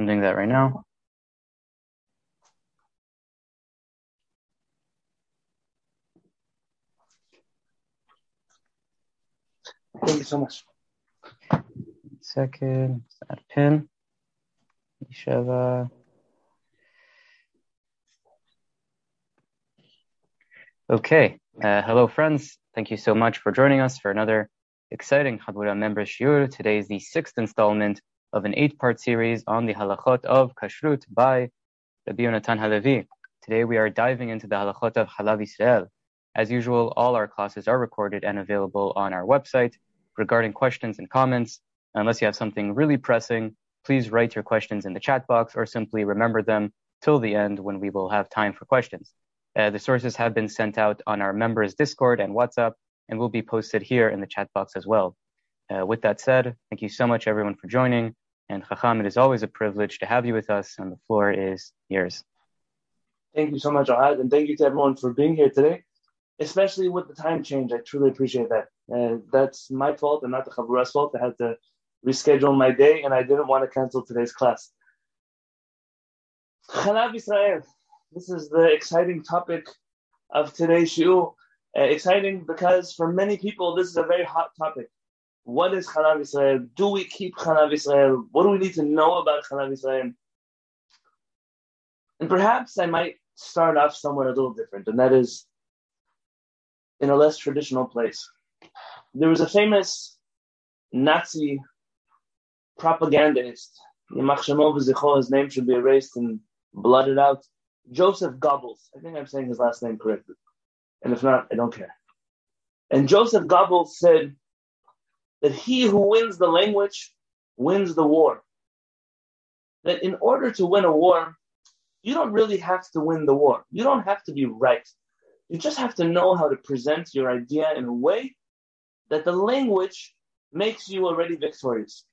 I'm doing that right now. Thank you so much. Second, add pin. Yesheva. Okay. Uh, hello, friends. Thank you so much for joining us for another exciting Chabura member shiur. Today is the sixth installment of an eight-part series on the halachot of kashrut by Rabbi Yonatan Halevy. Today we are diving into the halachot of Halav Israel. As usual, all our classes are recorded and available on our website. Regarding questions and comments, unless you have something really pressing, please write your questions in the chat box or simply remember them till the end when we will have time for questions. Uh, the sources have been sent out on our members Discord and WhatsApp and will be posted here in the chat box as well. Uh, with that said, thank you so much everyone for joining. And Chacham, it is always a privilege to have you with us, and the floor is yours. Thank you so much, Ohad, and thank you to everyone for being here today, especially with the time change. I truly appreciate that. Uh, that's my fault and not the Chabura's fault. I had to reschedule my day, and I didn't want to cancel today's class. Chalav Israel. This is the exciting topic of today's shiur. Uh, exciting because for many people, this is a very hot topic. What is Chalav Israel? Do we keep Chalav Israel? What do we need to know about Chalav Israel? And perhaps I might start off somewhere a little different, and that is in a less traditional place. There was a famous Nazi propagandist, his name should be erased and blotted out, Joseph Goebbels. I think I'm saying his last name correctly. And if not, I don't care. And Joseph Goebbels said that he who wins the language wins the war. That in order to win a war, you don't really have to win the war. You don't have to be right. You just have to know how to present your idea in a way that the language makes you already victorious.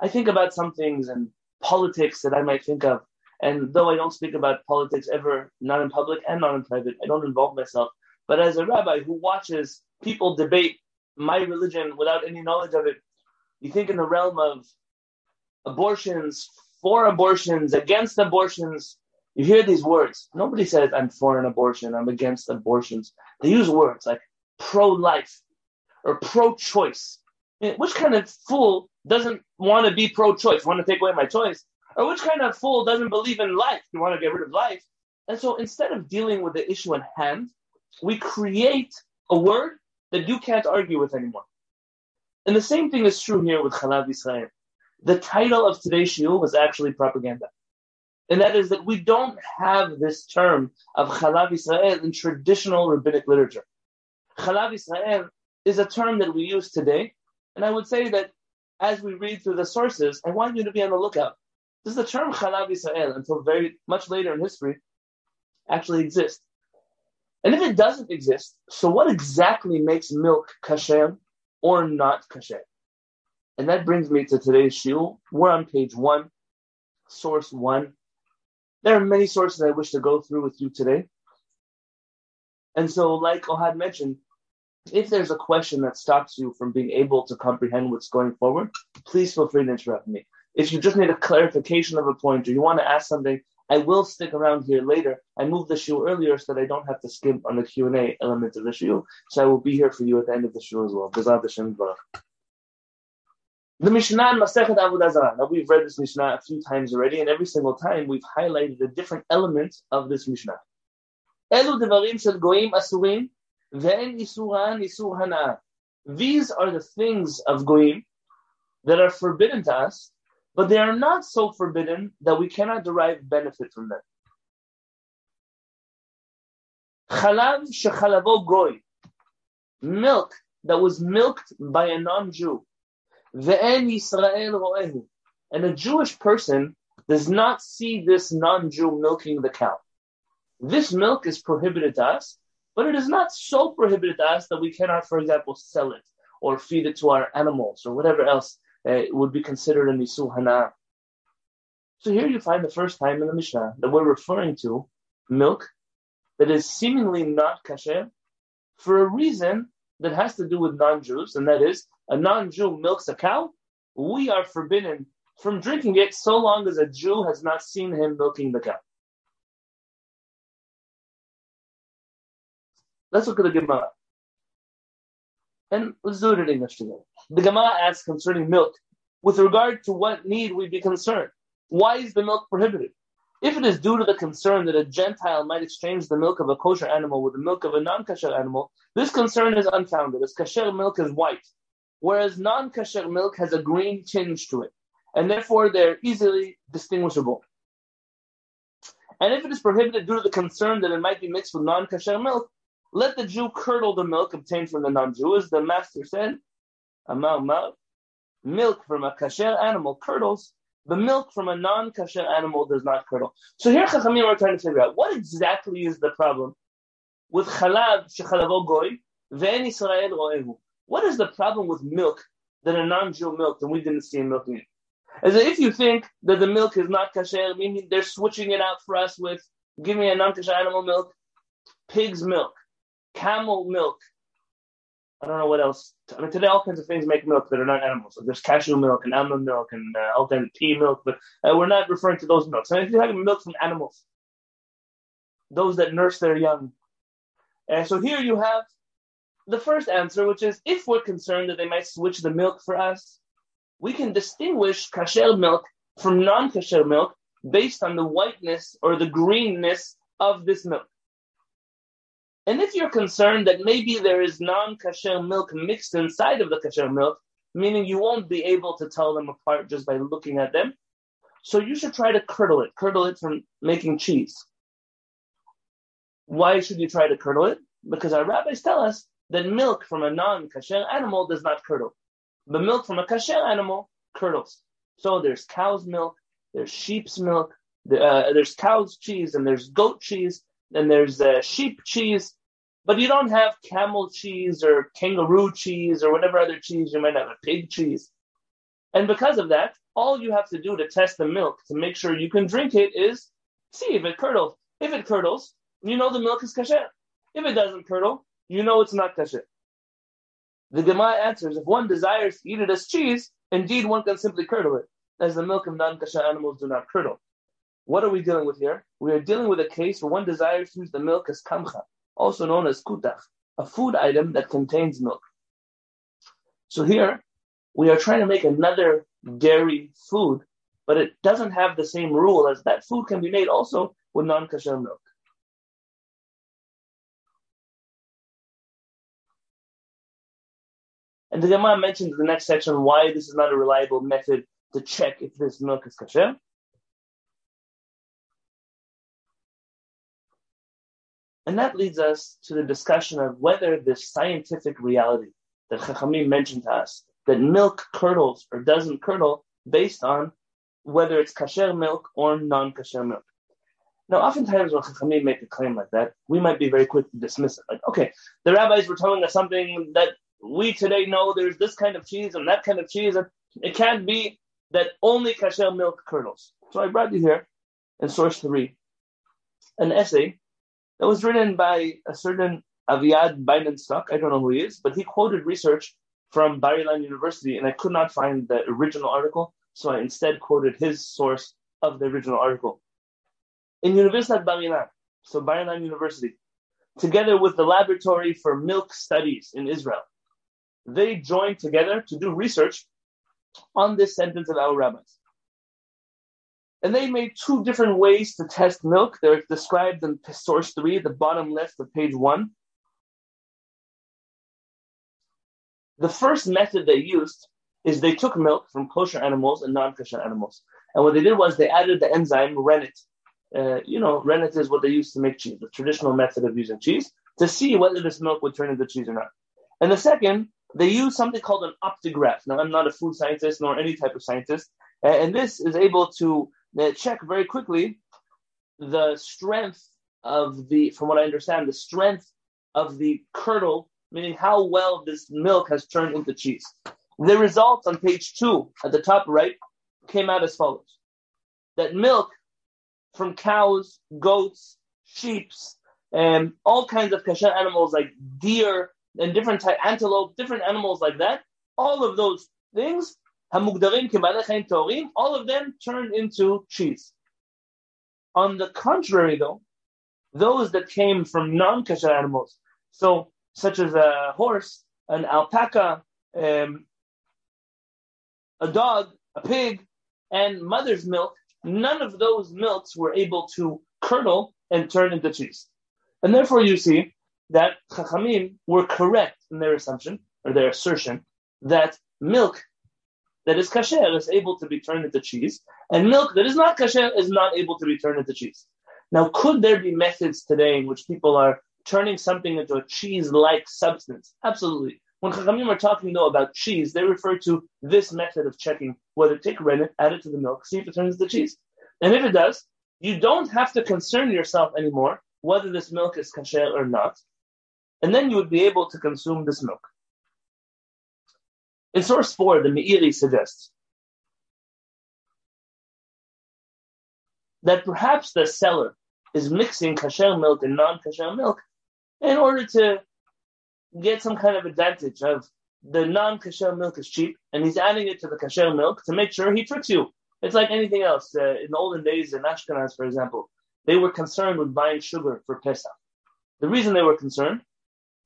I think about some things and politics that I might think of. And though I don't speak about politics ever, not in public and not in private, I don't involve myself. But as a rabbi who watches people debate my religion without any knowledge of it, you think in the realm of abortions, for abortions, against abortions, you hear these words. Nobody says, I'm for an abortion, I'm against abortions. They use words like pro life or pro choice. Eh, which kind of fool doesn't want to be pro choice, want to take away my choice? Or which kind of fool doesn't believe in life, you want to get rid of life? And so instead of dealing with the issue at hand, we create a word that you can't argue with anymore. And the same thing is true here with Chalav Israel. The title of today's shiur was actually propaganda. And that is that we don't have this term of Chalav Israel in traditional rabbinic literature. Chalav Israel is a term that we use today. And I would say that as we read through the sources, I want you to be on the lookout. Does the term Chalav Israel, until very much later in history, actually exist? And if it doesn't exist, so what exactly makes milk kasher or not kasher? And that brings me to today's shiur. We're on page one, source one. There are many sources I wish to go through with you today. And so, like Ohad mentioned, if there's a question that stops you from being able to comprehend what's going forward, please feel free to interrupt me. If you just need a clarification of a point or you want to ask something, I will stick around here later. I moved the shiur earlier so that I don't have to skip on the Q&A element of the shiur. So I will be here for you at the end of the shiur as well. The Mishnah Masechet Avodah Zarah. Now we've read this Mishnah a few times already, and every single time we've highlighted a different element of this Mishnah. Elu devarim shel goyim asurim ve'en isuran isur. These are the things of goyim that are forbidden to us, but they are not so forbidden that we cannot derive benefit from them. Chalav shechalavo goy, milk that was milked by a non-Jew. Ve'en Yisrael ro'ehu, and a Jewish person does not see this non-Jew milking the cow. This milk is prohibited to us, but it is not so prohibited to us that we cannot, for example, sell it or feed it to our animals or whatever else uh, would be considered a nisul hana. So here you find the first time in the Mishnah that we're referring to milk that is seemingly not kasher for a reason that has to do with non-Jews, and that is a non-Jew milks a cow. We are forbidden from drinking it so long as a Jew has not seen him milking the cow. Let's look at the Gemara. And let's do it in English together. The Gemara asks concerning milk, with regard to what need we be concerned. Why is the milk prohibited? If it is due to the concern that a Gentile might exchange the milk of a kosher animal with the milk of a non-kosher animal, this concern is unfounded, as kosher milk is white, whereas non-kosher milk has a green tinge to it, and therefore they're easily distinguishable. And if it is prohibited due to the concern that it might be mixed with non-kosher milk, let the Jew curdle the milk obtained from the non-Jew, as the master said, milk from a kosher animal curdles, the milk from a non-kosher animal does not curdle. So here Chachamim are trying to figure out what exactly is the problem with chalav shechalavo goy ve'en Israel ro'ehu. What is the problem with milk that a non-Jew milked and we didn't see him milking it? As if you think that the milk is not kosher, meaning they're switching it out for us with give me a non-kosher animal milk, pig's milk, camel milk, I don't know what else. I mean, today all kinds of things make milk that are not animals. There's cashew milk and almond milk and uh, all kinds of pea milk, but uh, we're not referring to those milks. So if you're having milk from animals, those that nurse their young. And so here you have the first answer, which is if we're concerned that they might switch the milk for us, we can distinguish kasher milk from non-kasher milk based on the whiteness or the greenness of this milk. And if you're concerned that maybe there is non-kasher milk mixed inside of the kasher milk, meaning you won't be able to tell them apart just by looking at them, so you should try to curdle it, curdle it from making cheese. Why should you try to curdle it? Because our rabbis tell us that milk from a non-kasher animal does not curdle. But milk from a kasher animal curdles. So there's cow's milk, there's sheep's milk, uh, there's cow's cheese, and there's goat cheese, and there's uh, sheep cheese, but you don't have camel cheese or kangaroo cheese or whatever other cheese you might have, a pig cheese. And because of that, all you have to do to test the milk to make sure you can drink it is see if it curdles. If it curdles, you know the milk is kasher. If it doesn't curdle, you know it's not kasher. The Gemara answers, if one desires to eat it as cheese, indeed one can simply curdle it, as the milk of non-kasher animals do not curdle. What are we dealing with here? We are dealing with a case where one desires to use the milk as kamcha, also known as kutach, a food item that contains milk. So here, we are trying to make another dairy food, but it doesn't have the same rule as that food can be made also with non-kosher milk. And the Gemara mentions in the next section why this is not a reliable method to check if this milk is kosher. And that leads us to the discussion of whether this scientific reality that Chachamim mentioned to us, that milk curdles or doesn't curdle based on whether it's kasher milk or non-kasher milk. Now, oftentimes when Chachamim make a claim like that, we might be very quick to dismiss it. Like, okay, the rabbis were telling us something that we today know there's this kind of cheese and that kind of cheese, and it can't be that only kasher milk curdles. So I brought you here in source three an essay that was written by a certain Aviad Beidenstock. I don't know who he is, but he quoted research from Bar Ilan University, and I could not find the original article, so I instead quoted his source of the original article. In Universitat Bar Ilan, so Bar Ilan University, together with the Laboratory for Milk Studies in Israel, they joined together to do research on this sentence of our rabbis. And they made two different ways to test milk. They're described in source three, the bottom left of page one. The first method they used is they took milk from kosher animals and non-kosher animals. And what they did was they added the enzyme rennet. Uh, you know, rennet is what they used to make cheese, the traditional method of using cheese, to see whether this milk would turn into cheese or not. And the second, they used something called an optigraph. Now, I'm not a food scientist nor any type of scientist, and this is able to they check very quickly the strength of the, from what I understand, the strength of the curdle, meaning how well this milk has turned into cheese. The results on page two at the top right came out as follows. That milk from cows, goats, sheep, and all kinds of kasher animals like deer and different type antelope, different animals like that, all of those things all of them turned into cheese. On the contrary, though, those that came from non-kosher animals, so such as a horse, an alpaca, um, a dog, a pig, and mother's milk, none of those milks were able to curdle and turn into cheese. And therefore, you see that Chachamim were correct in their assumption or their assertion that milk that is kasher is able to be turned into cheese, and milk that is not kasher is not able to be turned into cheese. Now, could there be methods today in which people are turning something into a cheese-like substance? Absolutely. When Chachamim are talking though about cheese, they refer to this method of checking whether take rennet, add it to the milk, see if it turns into cheese. And if it does, you don't have to concern yourself anymore whether this milk is kasher or not. And then you would be able to consume this milk. In source 4, the Meiri suggests that perhaps the seller is mixing kasher milk and non-kasher milk in order to get some kind of advantage of the non-kasher milk is cheap and he's adding it to the kasher milk to make sure he tricks you. It's like anything else. Uh, in the olden days in Ashkenaz, for example, they were concerned with buying sugar for Pesach. The reason they were concerned,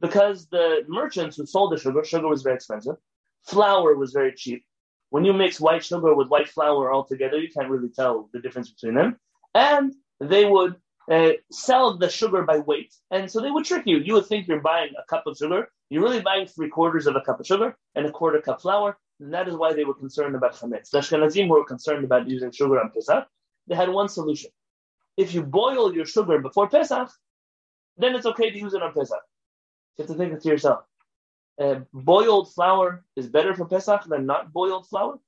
because the merchants who sold the sugar, sugar was very expensive, Flour was very cheap. When you mix white sugar with white flour all together, you can't really tell the difference between them. And they would uh, sell the sugar by weight. And so they would trick you. You would think you're buying a cup of sugar. You're really buying three quarters of a cup of sugar and a quarter cup flour. And that is why they were concerned about chametz. The Ashkenazim were concerned about using sugar on Pesach. They had one solution. If you boil your sugar before Pesach, then it's okay to use it on Pesach. You have to think it to yourself uh, boiled flour is better for Pesach than not boiled flour?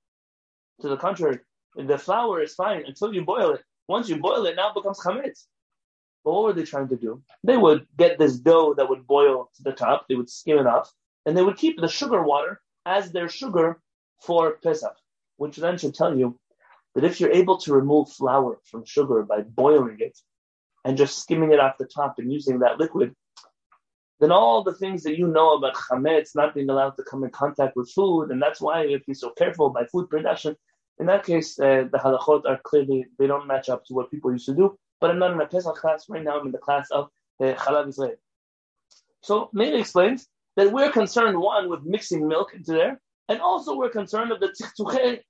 To the contrary, the flour is fine until you boil it. Once you boil it, now it becomes chametz. But what were they trying to do? They would get this dough that would boil to the top, they would skim it off, and they would keep the sugar water as their sugar for Pesach, which then should tell you that if you're able to remove flour from sugar by boiling it and just skimming it off the top and using that liquid, then all the things that you know about chametz not being allowed to come in contact with food, and that's why you have to be so careful by food production. In that case, uh, the halachot are clearly they don't match up to what people used to do. But I'm not in a Pesach class right now. I'm in the class of uh, Israel. So Meiri explains that we're concerned one with mixing milk into there, and also we're concerned of the tzchtuche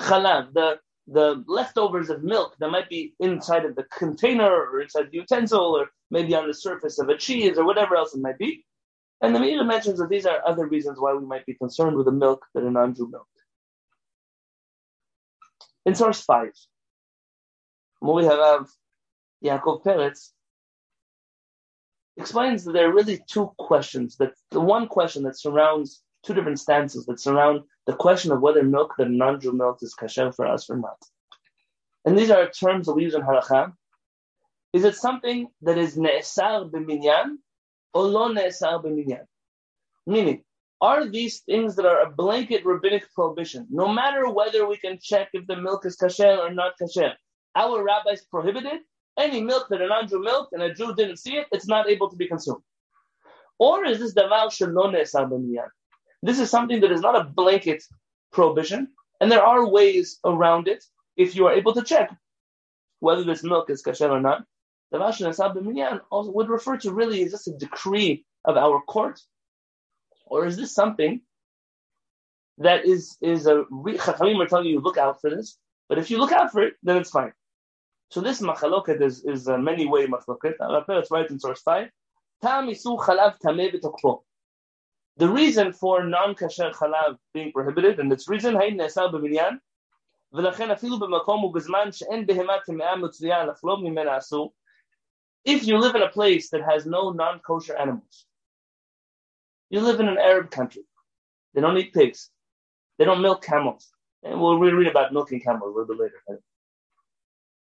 chalav, the the leftovers of milk that might be inside of the container or inside the utensil or maybe on the surface of a cheese or whatever else it might be. And the Meiri mentions that these are other reasons why we might be concerned with the milk that a non-Jew milk. In source 5, we have Yaakov Peretz explains that there are really two questions. That the one question that surrounds two different stances that surround the question of whether milk that non-Jew milk is kasher for us or not. And these are terms that we use in halacha. Is it something that is ne'esar b'minyan or lo ne'esar b'minyan? Meaning, are these things that are a blanket rabbinic prohibition, no matter whether we can check if the milk is kasher or not kasher? Our rabbis prohibited any milk that a non-Jew milk and a Jew didn't see it, it's not able to be consumed. Or is this davar shelo ne'esar b'minyan? This is something that is not a blanket prohibition, and there are ways around it if you are able to check whether this milk is kasher or not. The Rashi Minyan also would refer to really is this a decree of our court, or is this something that is is a Chachamim are telling you look out for this, but if you look out for it, then it's fine. So this machaloket is is a many way machaloket. It's right in source five. chalav tameh the reason for non-kasher chalav being prohibited, and its reason, האם נאסר בבניין, ולכן אפילו במקום ובזמן שאין בהמה טמאה מצויה לחלוב ממנה אסור, if you live in a place that has no non-kosher animals, you live in an Arab country, they don't eat pigs, they don't milk camels, and we'll read about milking camels a little bit later. Right?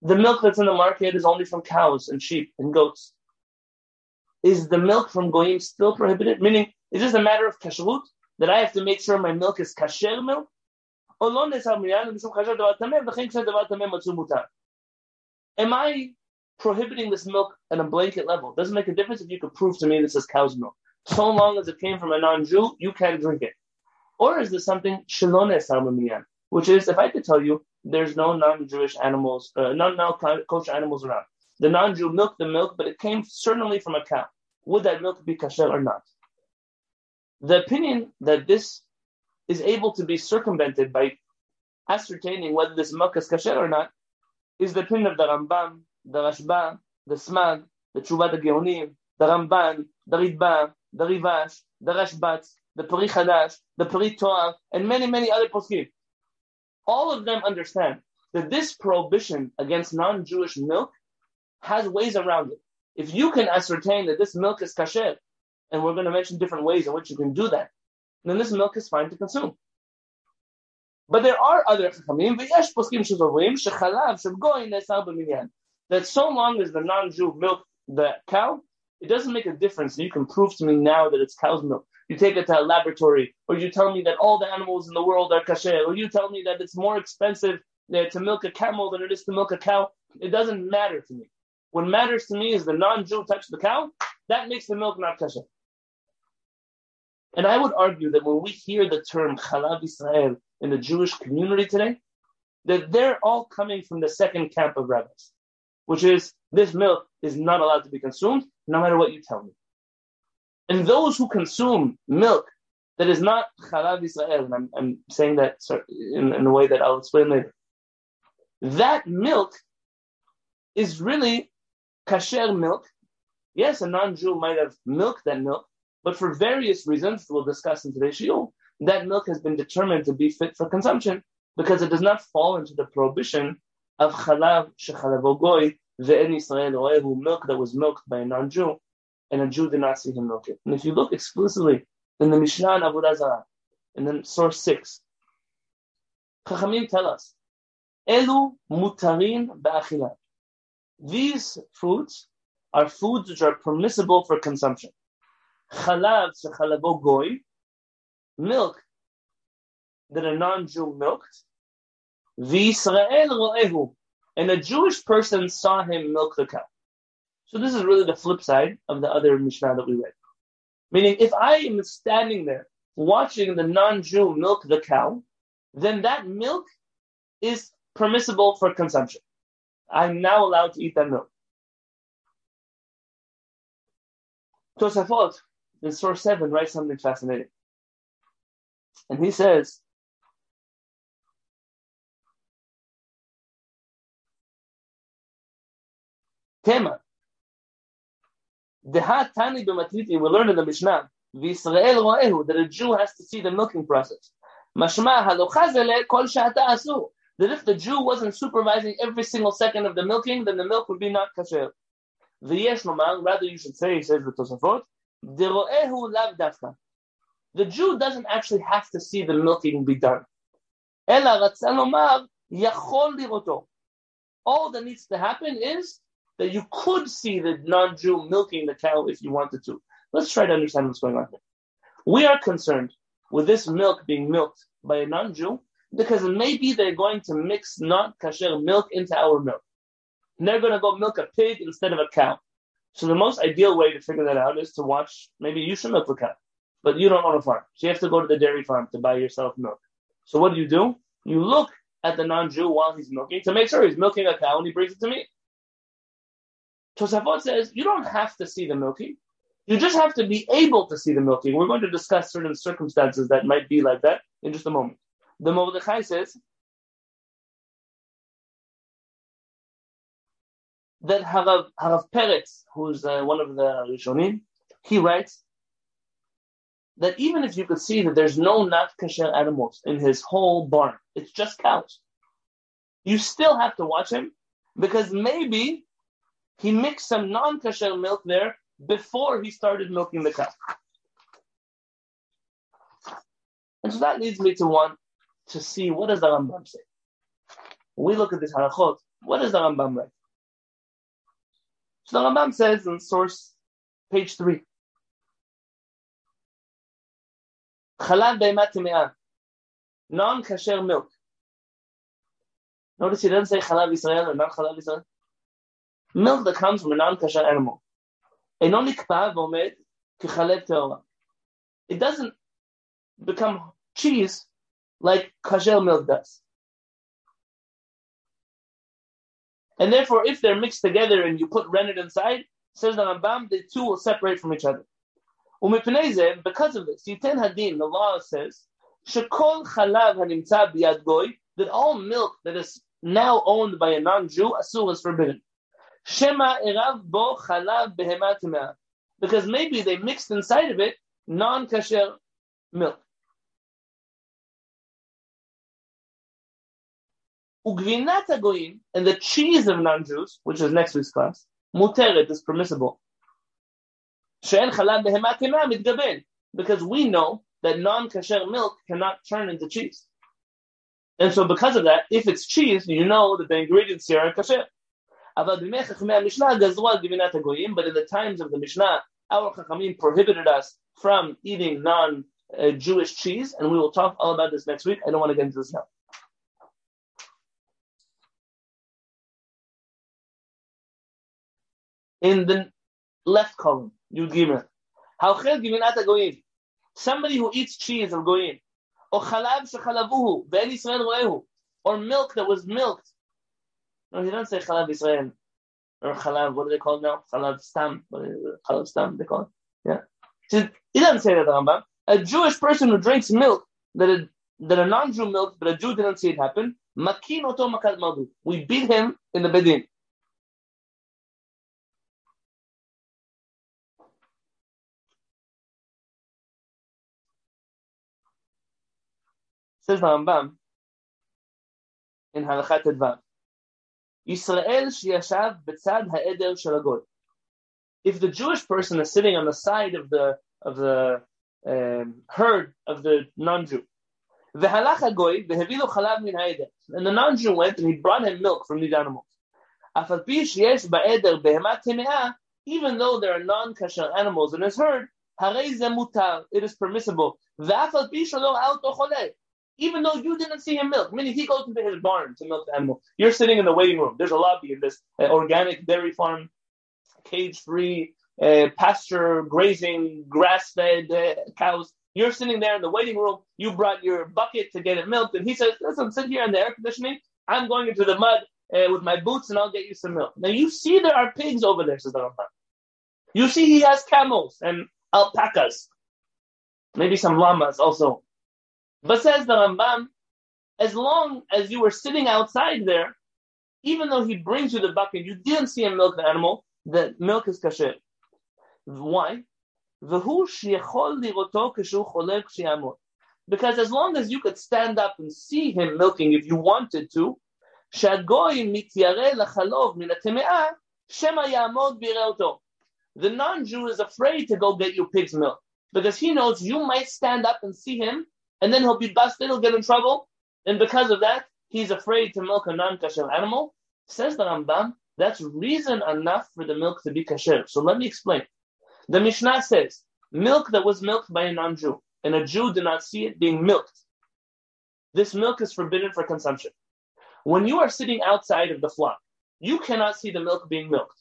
The milk that's in the market is only from cows and sheep and goats. Is the milk from goyim still prohibited? Meaning, is this a matter of kashrut that I have to make sure my milk is kasher milk? Am I prohibiting this milk on a blanket level? It Doesn't make a difference if you could prove to me this is cow's milk. So long as it came from a non-Jew, you can drink it. Or is this something which is if I could tell you there's no non-Jewish animals, uh, non-kosher animals around. The non-Jew milked the milk, but it came certainly from a cow. Would that milk be kosher or not? The opinion that this is able to be circumvented by ascertaining whether this milk is kosher or not is the opinion of the Rambam, the Rashba, the Smag, the Tshuvat Geonim, the Ramban, the Ritba, the Rivash, the Rashbatz, the Peri Chadash, the Peri Toar, and many, many other poskim. All of them understand that this prohibition against non-Jewish milk has ways around it. If you can ascertain that this milk is kasher, and we're going to mention different ways in which you can do that, then this milk is fine to consume. But there are other chachamim. That so long as the non-Jew milk the cow, it doesn't make a difference. You can prove to me now that it's cow's milk. You take it to a laboratory, or you tell me that all the animals in the world are kasher, or you tell me that it's more expensive uh, to milk a camel than it is to milk a cow. It doesn't matter to me. What matters to me is the non-Jew touch the cow. That makes the milk not kasher. And I would argue that when we hear the term Chalav Israel in the Jewish community today, that they're all coming from the second camp of rabbis, which is this milk is not allowed to be consumed, no matter what you tell me. And those who consume milk that is not Chalav Israel, and I'm, I'm saying that in, in a way that I'll explain later, that milk is really kasher milk. Yes, a non-Jew might have milked that milk, but for various reasons we'll discuss in today's shiur, that milk has been determined to be fit for consumption because it does not fall into the prohibition of chalav shechalavo goy ve'en Israel who milk that was milked by a non-Jew, and a Jew did not see him milk it. And if you look exclusively in the Mishnah and Avodah Zarah, and then source six, Chachamim tell us, Elu mutarin ba'achilah. These foods are foods which are permissible for consumption. Chalav shechalavo goy, milk that a non-Jew milked, v'Yisrael ro'ehu, and a Jewish person saw him milk the cow. So this is really the flip side of the other Mishnah that we read. Meaning, if I am standing there watching the non-Jew milk the cow, then that milk is permissible for consumption. I'm now allowed to eat that milk. Tosafot, in source 7, writes something fascinating. And he says, Tema, Dehat Tani b'matriti, we learn in the Mishnah, V'Yisrael ro'ehu, that a Jew has to see the milking process. Mashma halochazele kol sha'ata asu that if the Jew wasn't supervising every single second of the milking, then the milk would be not kasher. V'yesh rather you should say, he says the Tosafot. The Jew doesn't actually have to see the milking be done. All that needs to happen is that you could see the non-Jew milking the cow if you wanted to. Let's try to understand what's going on here. We are concerned with this milk being milked by a non-Jew because maybe they're going to mix not kasher milk into our milk. And they're going to go milk a pig instead of a cow. So the most ideal way to figure that out is to watch, maybe you should milk the cow, but you don't own a farm. So you have to go to the dairy farm to buy yourself milk. So what do you do? You look at the non-Jew while he's milking to make sure he's milking a cow and he brings it to me. Tosafot says you don't have to see the milking. You just have to be able to see the milking. We're going to discuss certain circumstances that might be like that in just a moment. The Mordechai says that Harav, Harav Peretz, who's uh, one of the Rishonim, he writes that even if you could see that there's no not kosher animals in his whole barn, it's just cows, you still have to watch him because maybe he mixed some non kosher milk there before he started milking the cow. And so that leads me to one to see what does the Rambam say. When we look at this halachot, what does the Rambam write? So the Rambam says in source page three. Chalal be'emat non-kasher milk. Notice he doesn't say chalav Israel or non-chalav Israel. Milk that comes from a non-kasher animal. It doesn't become cheese like kasher milk does. And therefore, if they're mixed together and you put rennet inside, says the Rambam, the two will separate from each other. Because of this, Yitin Hadin, the law says, Shekol chalav hanimtza biyad goy, that all milk that is now owned by a non-Jew, asul is forbidden. Shema erav bo chalav behemat because maybe they mixed inside of it non-kasher milk. Ugvinat goyim and the cheese of non-Jews, which is next week's class, muteret is permissible. She'en chalav behemat mitgaben, because we know that non-kasher milk cannot turn into cheese. And so because of that, if it's cheese, you know that the ingredients here are kasher. But in the times of the Mishnah, our Chachamim prohibited us from eating non-Jewish uh, cheese, and we will talk all about this next week. I don't want to get into this now. In the left column, Yud Gimel, Somebody who eats cheese of goyim, or chalav shechalavuhu, ben Yisrael roehu, or milk that was milked. No, he doesn't say chalav Yisrael or chalav. What do they call now? Chalav stam. Chalav stam. They call it. Yeah. He doesn't say that Rambam. A Jewish person who drinks milk that a, that a non-Jew milk, but a Jew didn't see it happen. Makin oto makat madu. We beat him in the bedin. Says the Rambam in Halachat Advav. Yisrael sheyashav betzad ha'eder shel If the Jewish person is sitting on the side of the of the um, herd of the non-Jew, v'halach hagoy v'hevilu chalav min ha'eder, and the non-Jew went and he brought him milk from these animals. Afal pi sheyesh ba'eder behemat teme'ah, even though there are non-kosher animals in his herd, harei mutar, it is permissible. V'afal pi shalo al tocholeh, even though you didn't see him milk. Meaning he goes into his barn to milk the animal. You're sitting in the waiting room. There's a lobby in this uh, organic dairy farm, cage-free, uh, pasture, grazing, grass-fed uh, cows. You're sitting there in the waiting room. You brought your bucket to get it milked, and he says, "Listen, sit here in the air conditioning. I'm going into the mud uh, with my boots, and I'll get you some milk." Now you see there are pigs over there, says the Rambam. You see he has camels and alpacas, maybe some llamas also. But says the Rambam, as long as you were sitting outside there, even though he brings you the bucket, you didn't see him milk the animal, the milk is kasher. Why? Because as long as you could stand up and see him milking if you wanted to, the non-Jew is afraid to go get you pig's milk because he knows you might stand up and see him and then he'll be busted, he'll get in trouble, and because of that, he's afraid to milk a non-kasher animal. Says the Rambam, that's reason enough for the milk to be kasher. So let me explain. The Mishnah says, milk that was milked by a non-Jew, and a Jew did not see it being milked. This milk is forbidden for consumption. When you are sitting outside of the flock, you cannot see the milk being milked.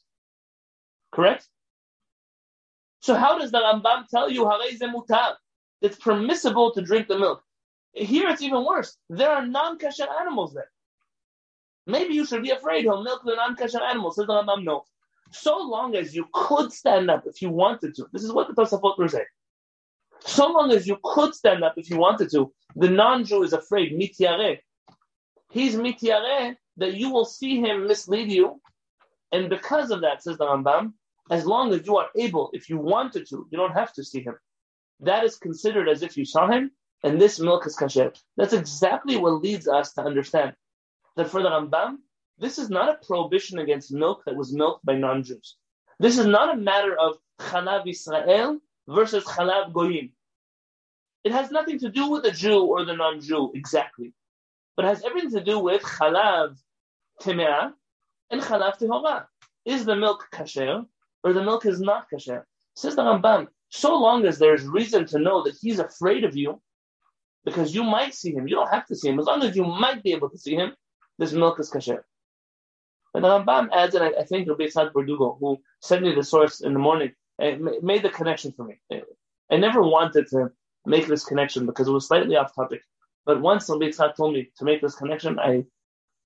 Correct? So how does the Rambam tell you mutar? It's permissible to drink the milk. Here it's even worse. There are non-kasher animals there. Maybe you should be afraid he'll milk the non-kasher animals. Says the Rambam, no. So long as you could stand up if you wanted to. This is what the Tosafot were saying. So long as you could stand up if you wanted to, the non-Jew is afraid, mityare. He's mityare that you will see him mislead you. And because of that, says the Rambam, as long as you are able, if you wanted to, you don't have to see him that is considered as if you saw him, and this milk is kasher. That's exactly what leads us to understand that for the Rambam, this is not a prohibition against milk that was milked by non-Jews. This is not a matter of chalav Israel versus chalav goyim. It has nothing to do with the Jew or the non-Jew exactly, but it has everything to do with chalav timea and chalav tehora. Is the milk kasher or the milk is not kasher? Says the Rambam, so long as there's reason to know that he's afraid of you, because you might see him, you don't have to see him. As long as you might be able to see him, this milk is kasher. And the Rambam adds, and I, I think it'll Rabbi Yitzhak Verdugo, who sent me the source in the morning, eh, made the connection for me. Eh, I never wanted to make this connection because it was slightly off topic. But once Rabbi Yitzhak told me to make this connection, I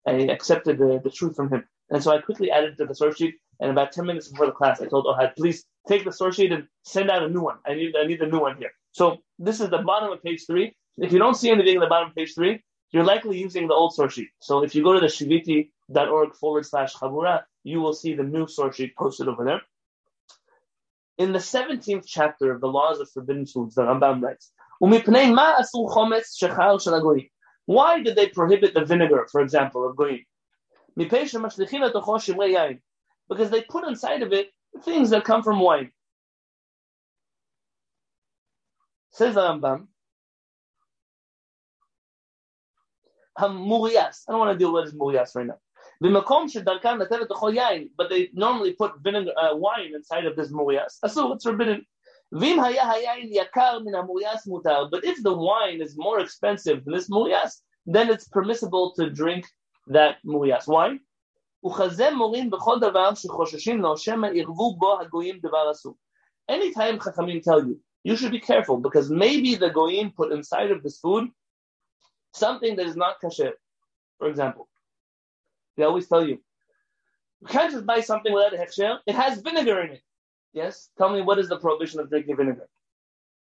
I accepted the, the truth from him. And so I quickly added to the source sheet. And about 10 minutes before the class, I told Ohad, please take the source sheet and send out a new one. I need, I need a new one here. So this is the bottom of page three. If you don't see anything in the bottom of page three, you're likely using the old source sheet. So if you go to the shiviti.org forward slash chabura, you will see the new source sheet posted over there. In the 17th chapter of the laws of forbidden foods, the Rambam writes, why did they prohibit the vinegar, for example, of goyim? Because they put inside of it things that come from wine. Says the Rambam, Murias. I don't want to deal with this murias right now. But they normally put vinegar, uh, wine inside of this murias. So it's forbidden. But if the wine is more expensive than this murias, then it's permissible to drink that murias. Why? Anytime Chachamim tell you, you should be careful because maybe the goyim put inside of this food something that is not kosher. For example, they always tell you, you can't just buy something without a hechsher. It has vinegar in it. Yes? Tell me what is the prohibition of drinking vinegar?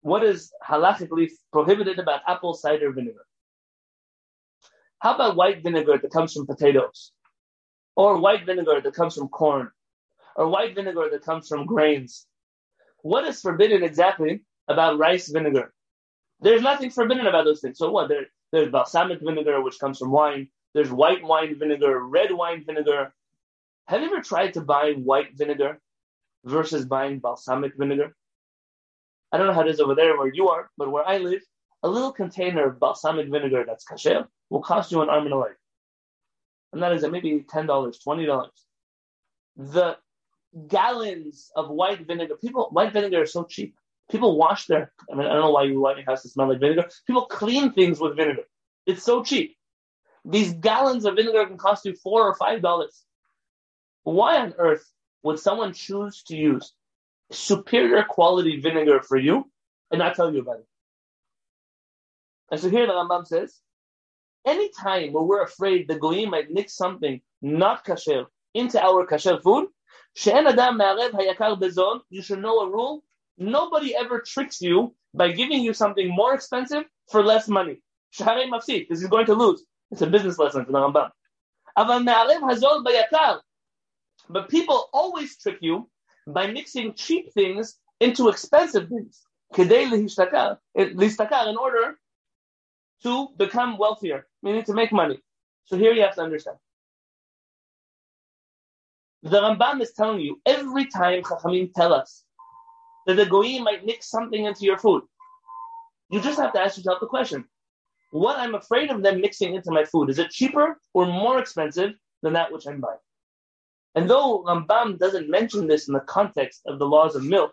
What is halachically prohibited about apple cider vinegar? How about white vinegar that comes from potatoes? Or white vinegar that comes from corn? Or white vinegar that comes from grains? What is forbidden exactly about rice vinegar? There's nothing forbidden about those things. So what? There, there's balsamic vinegar, which comes from wine. There's white wine vinegar, red wine vinegar. Have you ever tried to buy white vinegar versus buying balsamic vinegar? I don't know how it is over there where you are, but where I live, a little container of balsamic vinegar that's kasher will cost you an arm and a leg. And that is maybe $10, $20. The gallons of white vinegar, people, white vinegar is so cheap. People wash their, I mean, I don't know why you want your house to smell like vinegar. People clean things with vinegar. It's so cheap. These gallons of vinegar can cost you four or five dollars. Why on earth would someone choose to use superior quality vinegar for you and not tell you about it? And so here the Rambam says, any time where we're afraid the goyim might mix something not kasher into our kasher food, you should know a rule. Nobody ever tricks you by giving you something more expensive for less money. This is going to lose. It's a business lesson for the Rambam. But people always trick you by mixing cheap things into expensive things. Eh, in order to become wealthier, meaning to make money. So here you have to understand. The Rambam is telling you every time Chachamim tell us that the goyim might mix something into your food, you just have to ask yourself the question: What I'm afraid of them mixing into my food is it cheaper or more expensive than that which I'm buying? And though Rambam doesn't mention this in the context of the laws of milk,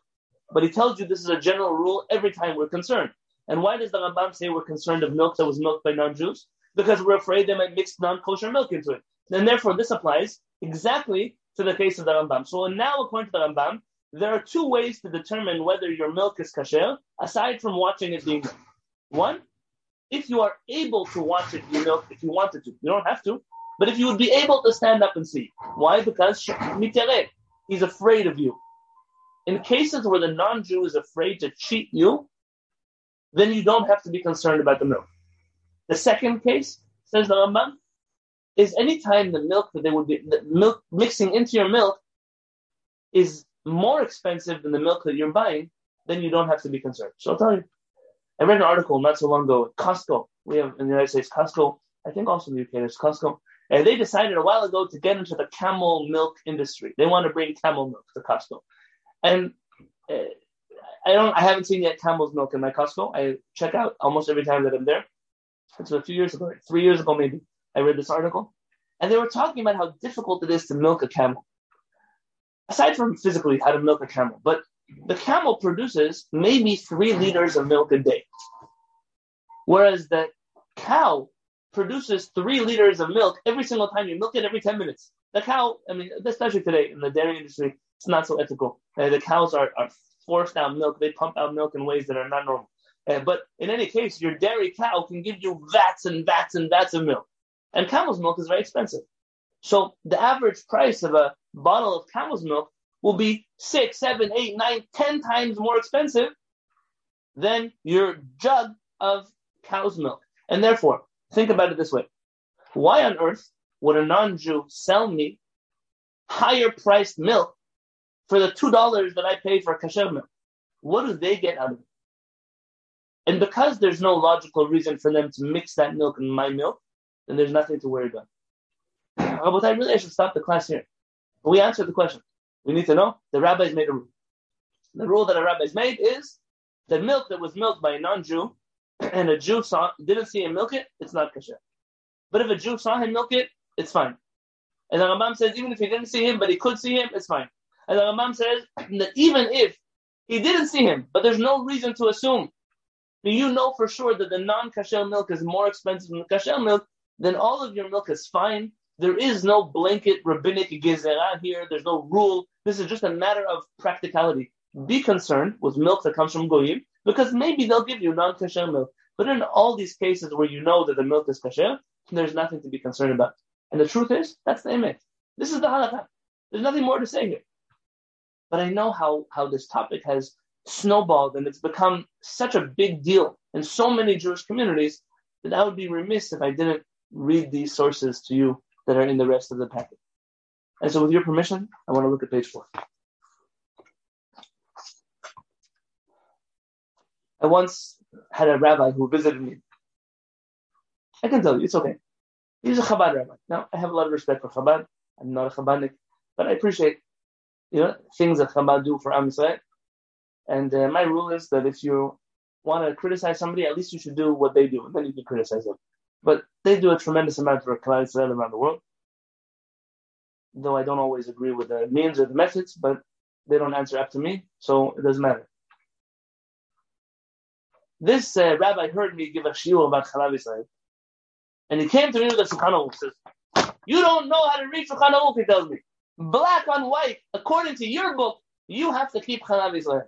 but he tells you this is a general rule every time we're concerned. And why does the Rambam say we're concerned of milk that was milked by non-Jews? Because we're afraid they might mix non-kosher milk into it. And therefore, this applies exactly to the case of the Rambam. So now, according to the Rambam, there are two ways to determine whether your milk is kasher, aside from watching it being milked. One, if you are able to watch it be milked, if you wanted to, you don't have to, but if you would be able to stand up and see. Why? Because he's afraid of you. In cases where the non-Jew is afraid to cheat you, then you don't have to be concerned about the milk. The second case, says the Rambam, is any time the milk that they would be the milk mixing into your milk is more expensive than the milk that you're buying, then you don't have to be concerned. So I'll tell you. I read an article not so long ago. at Costco, we have in the United States, Costco. I think also in the UK there's Costco. And they decided a while ago to get into the camel milk industry. They want to bring camel milk to Costco, and uh, I don't. I haven't seen yet camel's milk in my Costco. I check out almost every time that I'm there. It's a few years ago, three years ago maybe. I read this article, and they were talking about how difficult it is to milk a camel. Aside from physically how to milk a camel, but the camel produces maybe three liters of milk a day, whereas the cow produces three liters of milk every single time you milk it every 10 minutes. The cow, I mean, especially today in the dairy industry, it's not so ethical. Uh, the cows are, are force out milk. They pump out milk in ways that are not normal. Uh, but in any case, your dairy cow can give you vats and vats and vats of milk. And camel's milk is very expensive. So the average price of a bottle of camel's milk will be six, seven, eight, nine, ten times more expensive than your jug of cow's milk. And therefore, think about it this way. Why on earth would a non-Jew sell me higher priced milk for the two dollars that I pay for kasher milk? What do they get out of it? And because there's no logical reason for them to mix that milk in my milk, then there's nothing to worry about. But I really I should stop the class here. We answered the question. We need to know the rabbis made a rule. The rule that a rabbi's made is that milk that was milked by a non-Jew and a Jew saw didn't see him milk it, it's not kasher. But if a Jew saw him milk it, it's fine. And the Rambam says even if he didn't see him, but he could see him, it's fine. And the Rambam says that even if he didn't see him, but there's no reason to assume you know for sure that the non-kasher milk is more expensive than the kasher milk, then all of your milk is fine. There is no blanket rabbinic gezerah here. There's no rule. This is just a matter of practicality. Be concerned with milk that comes from goyim because maybe they'll give you non-kasher milk. But in all these cases where you know that the milk is kasher, there's nothing to be concerned about. And the truth is, that's the image. This is the halakha. There's nothing more to say here. But I know how, how this topic has snowballed and it's become such a big deal in so many Jewish communities that I would be remiss if I didn't read these sources to you that are in the rest of the packet. And so with your permission, I want to look at page four. I once had a rabbi who visited me. I can tell you, it's okay. He's a Chabad rabbi. Now, I have a lot of respect for Chabad. I'm not a Chabadnik, but I appreciate, you know, things that Chabad do for Am Yisrael. And uh, my rule is that if you want to criticize somebody, at least you should do what they do, and then you can criticize them. But they do a tremendous amount for Klal Yisrael around the world. Though I don't always agree with the means or the methods, but they don't answer after me, so it doesn't matter. This uh, rabbi heard me give a shiur about Chalav Yisrael, and he came to me with a Shulchan Aruch. Says, "You don't know how to read Shulchan Aruch." He tells me, black on white, according to your book, you have to keep Chalav Yisrael.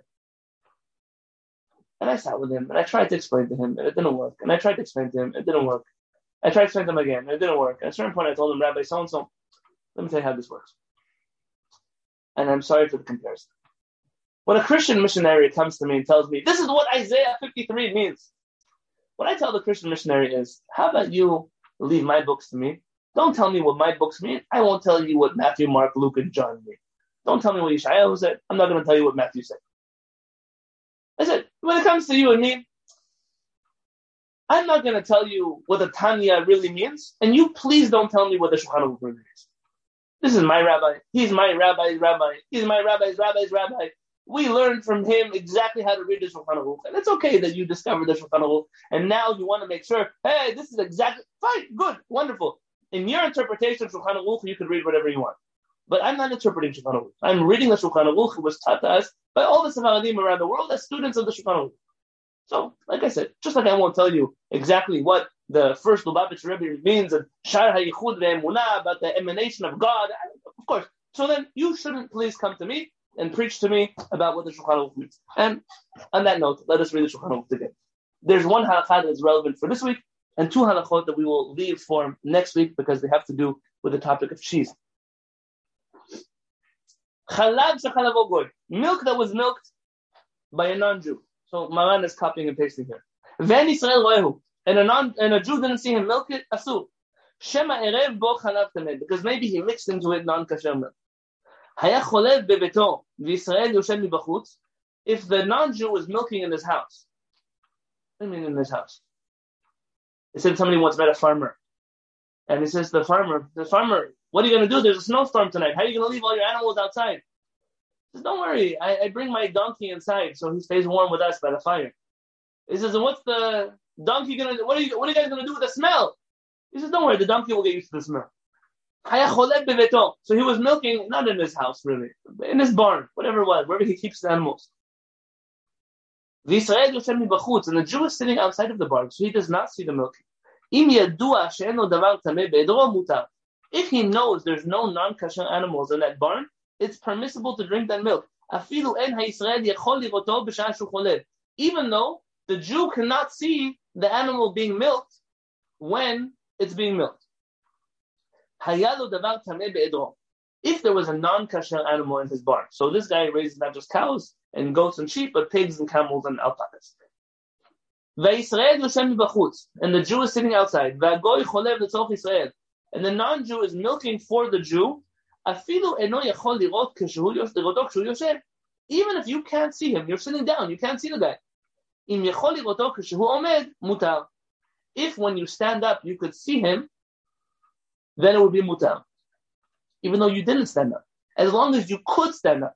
And I sat with him and I tried to explain to him, and it didn't work. And I tried to explain to him, it didn't work. I tried to explain to him again, and it didn't work. At a certain point, I told him, Rabbi so and so, let me tell you how this works. And I'm sorry for the comparison. When a Christian missionary comes to me and tells me, this is what Isaiah 53 means, what I tell the Christian missionary is, how about you leave my books to me? Don't tell me what my books mean. I won't tell you what Matthew, Mark, Luke, and John mean. Don't tell me what Yeshaya said. I'm not going to tell you what Matthew said. I said, when it comes to you and me, I'm not going to tell you what the Tanya really means, and you please don't tell me what the Shulchan Aruch really means. This is my rabbi. He's my rabbi's rabbi. He's my rabbi's rabbi's rabbi. We learned from him exactly how to read the Shulchan Aruch, and it's okay that you discovered the Shulchan Aruch, and now you want to make sure, hey, this is exactly fine, good, wonderful. In your interpretation of Shulchan Aruch, you can read whatever you want. But I'm not interpreting Shulchan Aruch. I'm reading the Shulchan Aruch. It was taught to us by all the Sephardim around the world as students of the Shulchan Aruch. So, like I said, just like I won't tell you exactly what the first Lubavitch Rebbe means and Shar HaYichud Ve'emunah about the emanation of God, of course. So then you shouldn't please come to me and preach to me about what the Shulchan Aruch means. And on that note, let us read the Shulchan Aruch together. There's one halakha that is relevant for this week, and two halachot that we will leave for next week because they have to do with the topic of cheese. Chalav shechalav goy. Milk that was milked by a non-Jew. So Maran is copying and pasting here. Ven Israel roehu. And a non and a Jew didn't see him milk it. Asur. Shema erev bo chalav tamed. Because maybe he mixed into it non-kasher milk. Haya cholev bebeto. V'Yisrael yoshem mibachutz. If the non-Jew was milking in his house. You mean in his house? He said somebody once met a farmer. And he says, the farmer, the farmer, what are you going to do? There's a snowstorm tonight. How are you going to leave all your animals outside? He says, Don't worry. I, I bring my donkey inside so he stays warm with us by the fire. He says, And what's the donkey going to do? What are you, what are you guys going to do with the smell? He says, Don't worry. The donkey will get used to the smell. So he was milking, not in his house really, in his barn, whatever it was, wherever he keeps the animals. And the Jew is sitting outside of the barn, so he does not see the milking. If he knows there's no non-kosher animals in that barn, it's permissible to drink that milk. Even though the Jew cannot see the animal being milked when it's being milked. If there was a non-kasher animal in his barn, so this guy raises not just cows and goats and sheep, but pigs and camels and alpacas. And the Jew is sitting outside. And the non-Jew is milking for the Jew. Even if you can't see him, you're sitting down, you can't see the guy. If when you stand up, you could see him, then it would be mutar. Even though you didn't stand up. As long as you could stand up.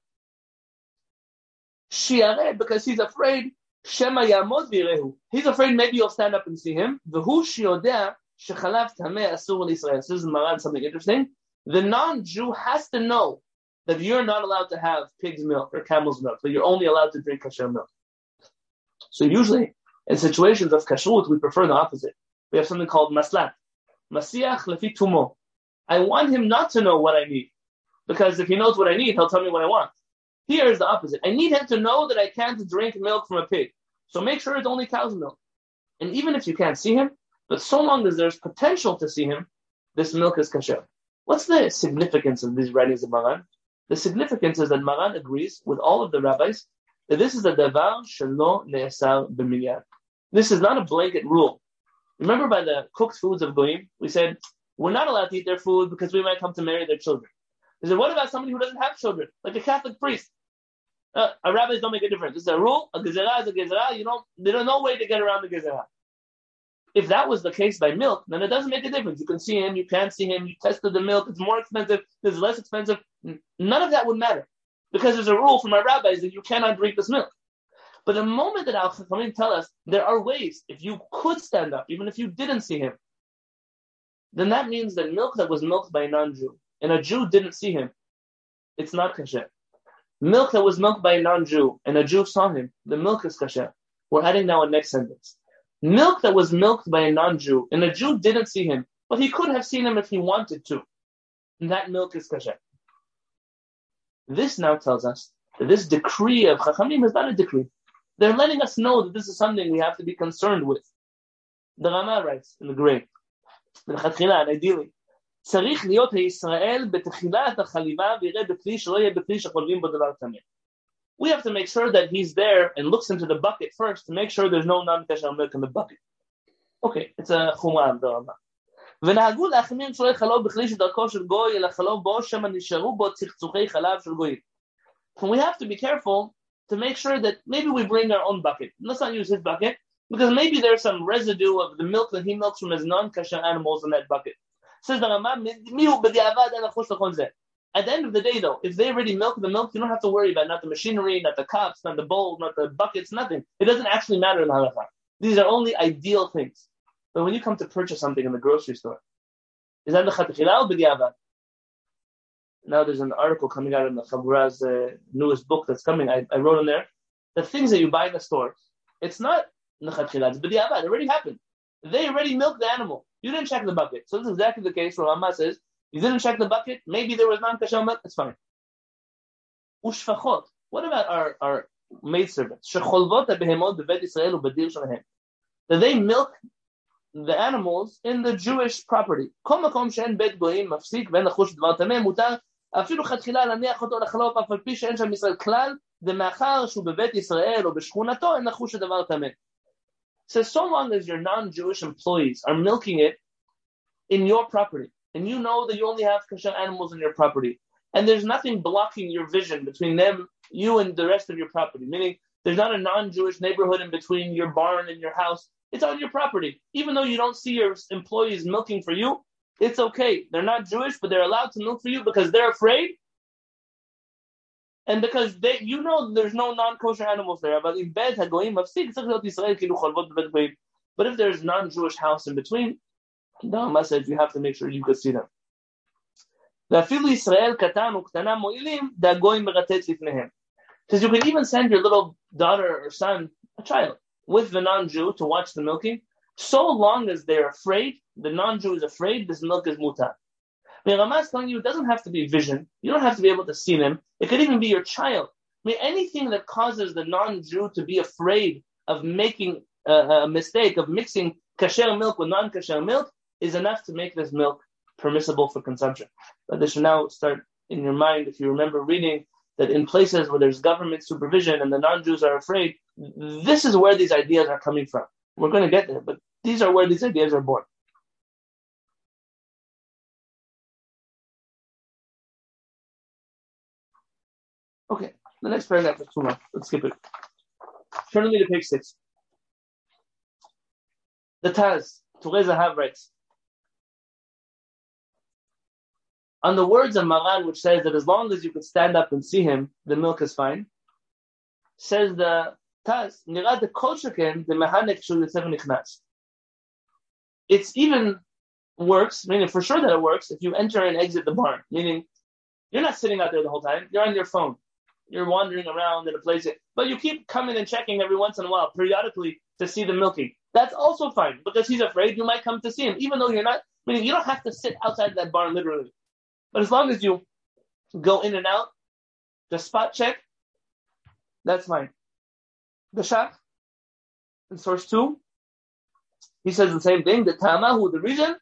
Shiare, because he's afraid, Shema Yamod Virehu. He's afraid maybe you'll stand up and see him. V'hu shiodea shechalav tameh asur Israel. This is Maran, something interesting. The non-Jew has to know that you're not allowed to have pig's milk or camel's milk, that you're only allowed to drink kosher milk. So usually, in situations of kashrut, we prefer the opposite. We have something called maslat. Masiach lefi tumo. I want him not to know what I need. Because if he knows what I need, he'll tell me what I want. Here is the opposite. I need him to know that I can't drink milk from a pig. So make sure it's only cow's milk. And even if you can't see him, but so long as there's potential to see him, this milk is kasher. What's the significance of these writings of Maran? The significance is that Maran agrees with all of the rabbis that this is a davar shelo ne'esar b'minyan. This is not a blanket rule. Remember by the cooked foods of Goyim, we said, we're not allowed to eat their food because we might come to marry their children. He said, what about somebody who doesn't have children, like a Catholic priest? Uh, a rabbis don't make a difference. Is a rule. A gezerah is a gezerah. You don't, there's no way to get around the gezerah. If that was the case by milk, then it doesn't make a difference. You can see him, you can't see him, you tested the milk, it's more expensive, it's less expensive. None of that would matter. Because there's a rule from our rabbis that you cannot drink this milk. But the moment that Al Chachamim tell us there are ways, if you could stand up, even if you didn't see him, then that means that milk that was milked by a non-Jew and a Jew didn't see him, it's not kasher. Milk that was milked by a non-Jew and a Jew saw him, the milk is kasher. We're adding now a next sentence. Milk that was milked by a non-Jew and a Jew didn't see him, but he could have seen him if he wanted to. And that milk is kasher. This now tells us that this decree of Chachamim is not a decree. They're letting us know that this is something we have to be concerned with. The Rama writes in the grave, ideally, צריך להיות הישראל בתחילת החליבה ויראה בכלי שלא יהיה בכלי שחולבים בו דבר טמא. We have to make sure that he's there and looks into the bucket first to make sure there's no non-kasher milk in the bucket. Okay, it's a חומרה ברמה. ונהגו להחמיר שלא יחלוב בכלי שדרכו של גוי, אלא חלוב בו שמא נשארו בו צחצוחי חלב של גויים. we have to be careful to make sure that maybe we bring our own bucket. Let's not use his bucket, because maybe there's some residue of the milk that he milks from his non-kasher animals in that bucket. Says the Rambam, at the end of the day, though, if they already milk the milk, you don't have to worry about not the machinery, not the cups, not the bowls, not the buckets, nothing. It doesn't actually matter in the halakha. These are only ideal things. But when you come to purchase something in the grocery store, is that the chatchila or now there's an article coming out in the Habura's uh, newest book that's coming. I, I, wrote in there the things that you buy in the stores. It's not nechatchila, it's b'diavad. It already happened. They already milked the animal. You didn't check the bucket. So this is exactly the case where Rama says, you didn't check the bucket, maybe there was non-kasher milk, it's fine. Ushfachot. What about our, our maidservants? Shecholvot behemot bevet Yisrael ubedir shalahem. That they milk the animals in the Jewish property. כל מקום שאין בית גויים מפסיק ואין לחוש דבר טמא מותר אפילו חתחילה להניח אותו לחלוף אף על פי שאין שם ישראל כלל, ומאחר שהוא בבית ישראל או בשכונתו, אין לחוש הדבר טמא. So so long as your non-Jewish employees are milking it in your property, and you know that you only have kosher animals in your property, and there's nothing blocking your vision between them, you and the rest of your property, meaning there's not a non-Jewish neighborhood in between your barn and your house, it's on your property. Even though you don't see your employees milking for you, it's okay. They're not Jewish, but they're allowed to milk for you because they're afraid. And because they, you know there's no non-kosher animals there. But if there's non-Jewish house in between, the message you have to make sure you can see them. Because you can even send your little daughter or son, a child, with the non-Jew to watch the milking, so long as they're afraid, the non-Jew is afraid, this milk is mutar. Mean, Rama is telling you it doesn't have to be vision. You don't have to be able to see them. It could even be your child. Mean, anything that causes the non-Jew to be afraid of making a, a mistake, of mixing kasher milk with non-kasher milk, is enough to make this milk permissible for consumption. But this should now start in your mind if you remember reading that in places where there's government supervision and the non-Jews are afraid, this is where these ideas are coming from. We're going to get there, but these are where these ideas are born. Okay, the next paragraph is too long. Let's skip it. Turn me to page six. The Taz, Turei Zahav writes, on the words of Maran, which says that as long as you could stand up and see him, the milk is fine, says the Taz, Nirad the Kolshaken, the Mehanek Shul Nichnas. It's even works, meaning for sure that it works, if you enter and exit the barn, meaning you're not sitting out there the whole time, you're on your phone. You're wandering around in a place, but you keep coming and checking every once in a while, periodically, to see the milking. That's also fine because he's afraid you might come to see him, even though you're not. Meaning you don't have to sit outside that barn literally. But as long as you go in and out, just spot check, that's fine. The Shach, in source 2, he says the same thing, the Tamahu, the reason,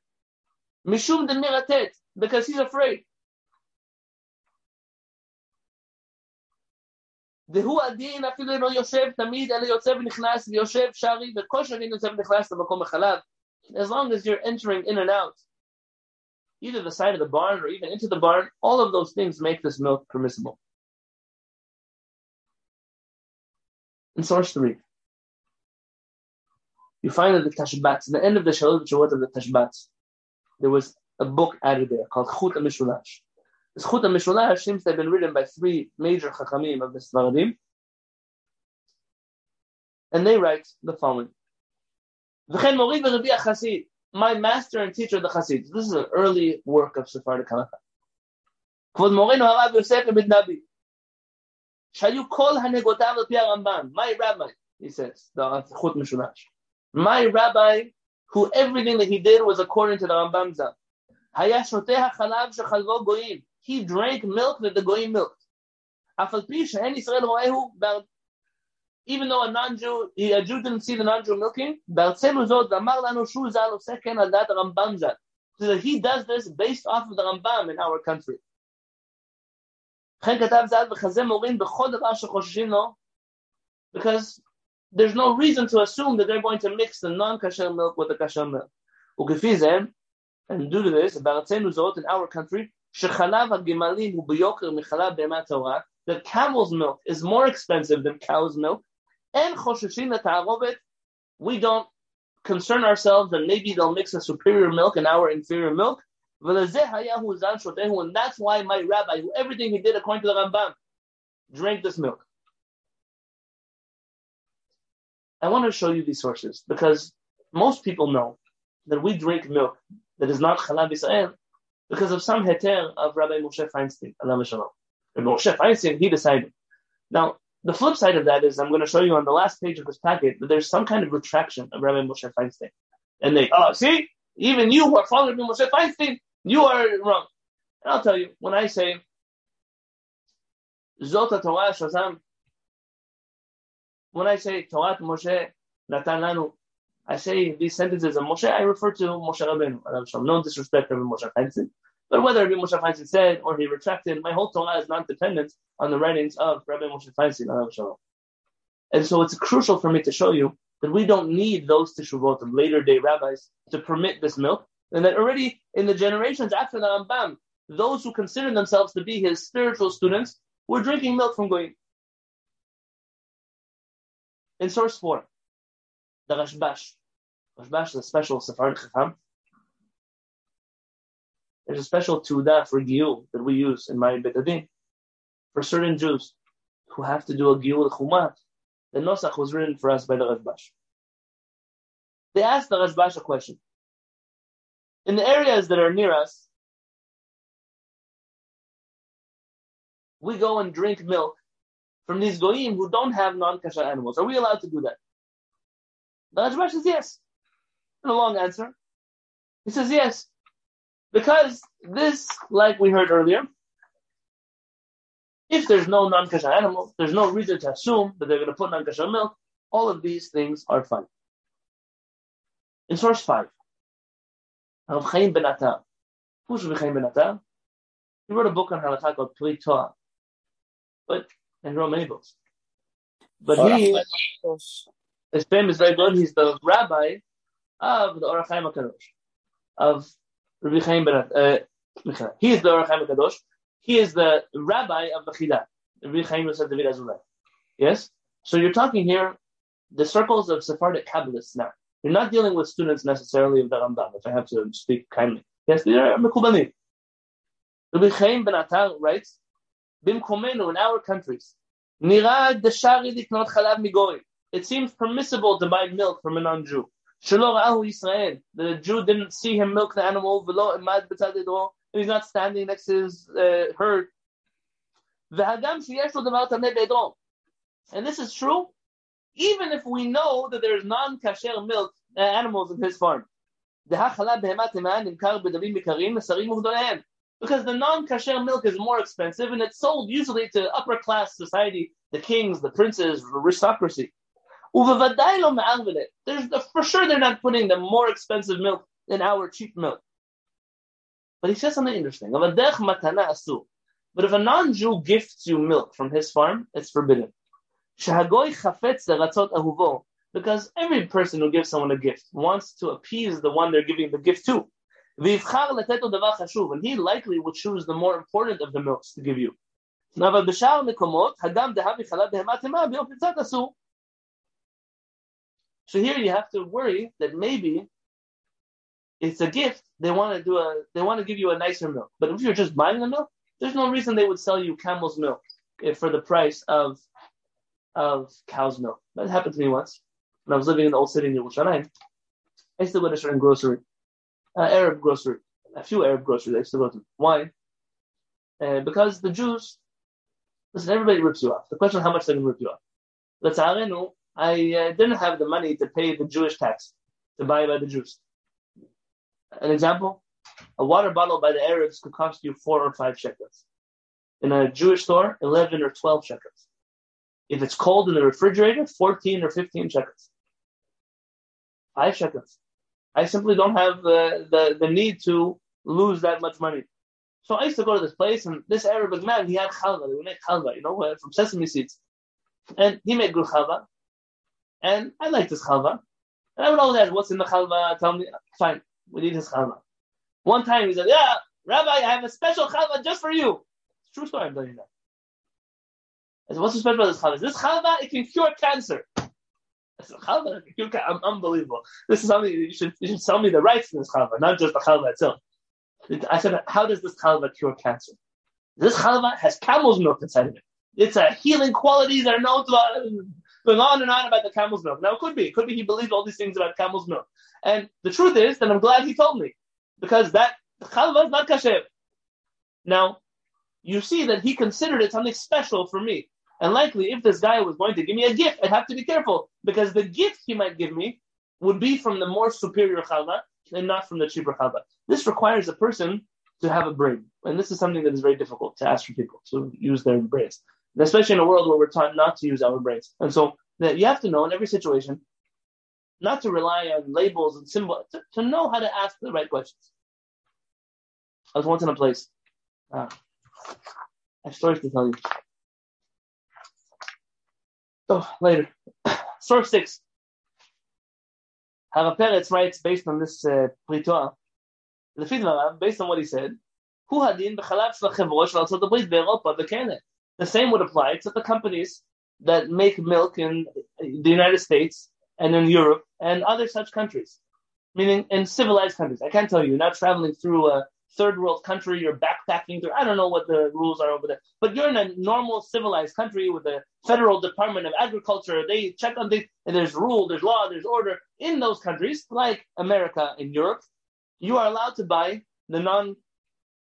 Mishum de Miratet, because he's afraid. והוא הדין אפילו אם לא יושב תמיד, אלא יוצא ונכנס ויושב שרי, וכל שני יוצא ונכנס למקום החלב. As long as you're entering in and out, either the side of the barn or even into the barn, all of those things make this milk permissible. In source 3, you find that the Tashbats, the end of the Shalot Shavot of the Tashbats, there was a book added there called Chut HaMishulash. Zchut HaMishulah seems to have been written by three major Chachamim of the Svaradim. And they write the following. V'chen morid v'rebi Chassid, my master and teacher, of the Chassid. This is an early work of Sephardic Halacha. Kvod moreno harav Yosef ibn Nabi. Shayu kol hanegotav al Ramban. My rabbi, he says, the Chut Mishulash. My rabbi, who everything that he did was according to the Rambam's. Goyim he drank milk that the goyim milked. Even though a non-Jew, a Jew didn't see the non-Jew milking, so he does this based off of the Rambam in our country. Because there's no reason to assume that they're going to mix the non-kasher milk with the kasher milk. And due to this, in our country, that camel's milk is more expensive than cow's milk, and choshishin we don't concern ourselves that maybe they'll mix a superior milk and our inferior milk. And that's why my rabbi, who everything he did according to the Rambam, drank this milk. I want to show you these sources because most people know that we drink milk that is not Chalab Israel because of some heter of Rabbi Moshe Feinstein. Allah Moshe Feinstein, he decided. Now, the flip side of that is I'm going to show you on the last page of this packet that there's some kind of retraction of Rabbi Moshe Feinstein. And they, oh, see, even you who are following Moshe Feinstein, you are wrong. And I'll tell you, when I say, Zota Torah Shazam, when I say Torah Moshe Natan Lanu, I say these sentences of Moshe, I refer to Moshe Rabbeinu. No disrespect to Moshe Feinstein. But whether Rabbi Moshe Feinstein said or he retracted, my whole Torah is not dependent on the writings of Rabbi Moshe Feinstein. And so it's crucial for me to show you that we don't need those teshuvot of later day rabbis to permit this milk, and that already in the generations after the Rambam, those who consider themselves to be his spiritual students were drinking milk from Goyim. In source 4, the Rashbash. Rashbash is a special Sephardic Chacham there's a special tuda for giyul that we use in my betadin for certain Jews who have to do a giyul chumat. The nosach was written for us by the Rashbash. They asked the Rashbash a question. In the areas that are near us, we go and drink milk from these goyim who don't have non-kasher animals. Are we allowed to do that? The Rashbash says yes. A long answer, he says yes. Because this, like we heard earlier, if there's no non-kosher animal, there's no reason to assume that they're going to put non-kosher milk. All of these things are fine. In source 5, Rav Chaim ben Attar, Who's Rabbi Chaim Ben? He wrote a book on halakha called Pri To'ar. But, and he wrote many books. But he, his fame is very good. He's the rabbi of the Or HaChaim HaKadosh, of Rabbi Chaim Ben uh, He is the Or HaChaim HaKadosh. He is the rabbi of the Chidah. Rabbi Chaim Yosef David Azulay. Yes? So you're talking here the circles of Sephardic Kabbalists now. You're not dealing with students necessarily of the Rambam, if I have to speak kindly. Yes, they are Mekubalim. Rabbi Chaim Ben Atar writes, Bimkomenu, in our countries, Nirad deshari liknot chalav migoy. It seems permissible to buy milk from a non-Jew. Yisrael. The Jew didn't see him milk the animal, He's not standing next to his uh, herd. And this is true even if we know that there's non-kasher milk uh, animals in his farm. Because the non-kasher milk is more expensive and it's sold usually to upper class society, the kings, the princes, aristocracy. There's the, for sure they're not putting the more expensive milk in our cheap milk. But he says something interesting. But if a non-Jew gifts you milk from his farm, it's forbidden. Because every person who gives someone a gift wants to appease the one they're giving the gift to. And he likely would choose the more important of the milks to give you. So here you have to worry that maybe it's a gift. They want to do a, they want to give you a nicer milk. But if you're just buying the milk, there's no reason they would sell you camel's milk for the price of of cow's milk. That happened to me once when I was living in the old city in Yerushalayim. I used to go to a certain grocery, uh, Arab grocery, a few Arab groceries I used to go to. Why? Uh, because the Jews, listen, everybody rips you off. The question is how much they can rip you off. Let's I uh, didn't have the money to pay the Jewish tax to buy by the Jews. An example, a water bottle by the Arabs could cost you four or five shekels. In a Jewish store, 11 or 12 shekels. If it's cold in the refrigerator, 14 or 15 shekels. Five shekels. I simply don't have the, the, need to lose that much money. So I used to go to this place, and this Arabic man, he had chalva. They would make chalva, you know, from sesame seeds. And he made good chalva. And I like this chalva. And I would always ask, what's in the chalva? Tell me. Fine, we need his chalva. One time he said, yeah, Rabbi, I have a special chalva just for you. It's true story, I'm telling you that. I said, what's so special about this chalva? This chalva, it can cure cancer. I said, chalva, can cure cancer. I'm unbelievable. This is something you should, you should tell me the rights in this chalva, not just the chalva itself. I said, how does this chalva cure cancer? This chalva has camel's milk inside of it. It's a healing qualities that are known to going on and on about the camel's milk. Now it could be, it could be he believed all these things about camel's milk. And the truth is that I'm glad he told me because that chalva is not kasher. Now, you see that he considered it something special for me. And likely, if this guy was going to give me a gift, I'd have to be careful because the gift he might give me would be from the more superior chalva and not from the cheaper chalva. This requires a person to have a brain, and this is something that is very difficult to ask for people to use their brains, especially in a world where we're taught not to use our brains. And so that you have to know in every situation not to rely on labels and symbols, to, to know how to ask the right questions. I was once in a place. Uh, I have stories to tell you. So later. Source six. Harav Peretz writes based on this uh, Pri To'ar, the Fidmarav, based on what he said, Hu hadin b'chalav shel ha'chevrosh v'alzot ha'brit be'Europa v'kenet. The same would apply to the companies that make milk in the United States and in Europe and other such countries, meaning in civilized countries. I can't tell you, not traveling through a third world country, you're backpacking through, I don't know what the rules are over there, but you're in a normal civilized country with the federal department of agriculture. They check on things and there's rule, there's law, there's order in those countries, like America and Europe. You are allowed to buy the non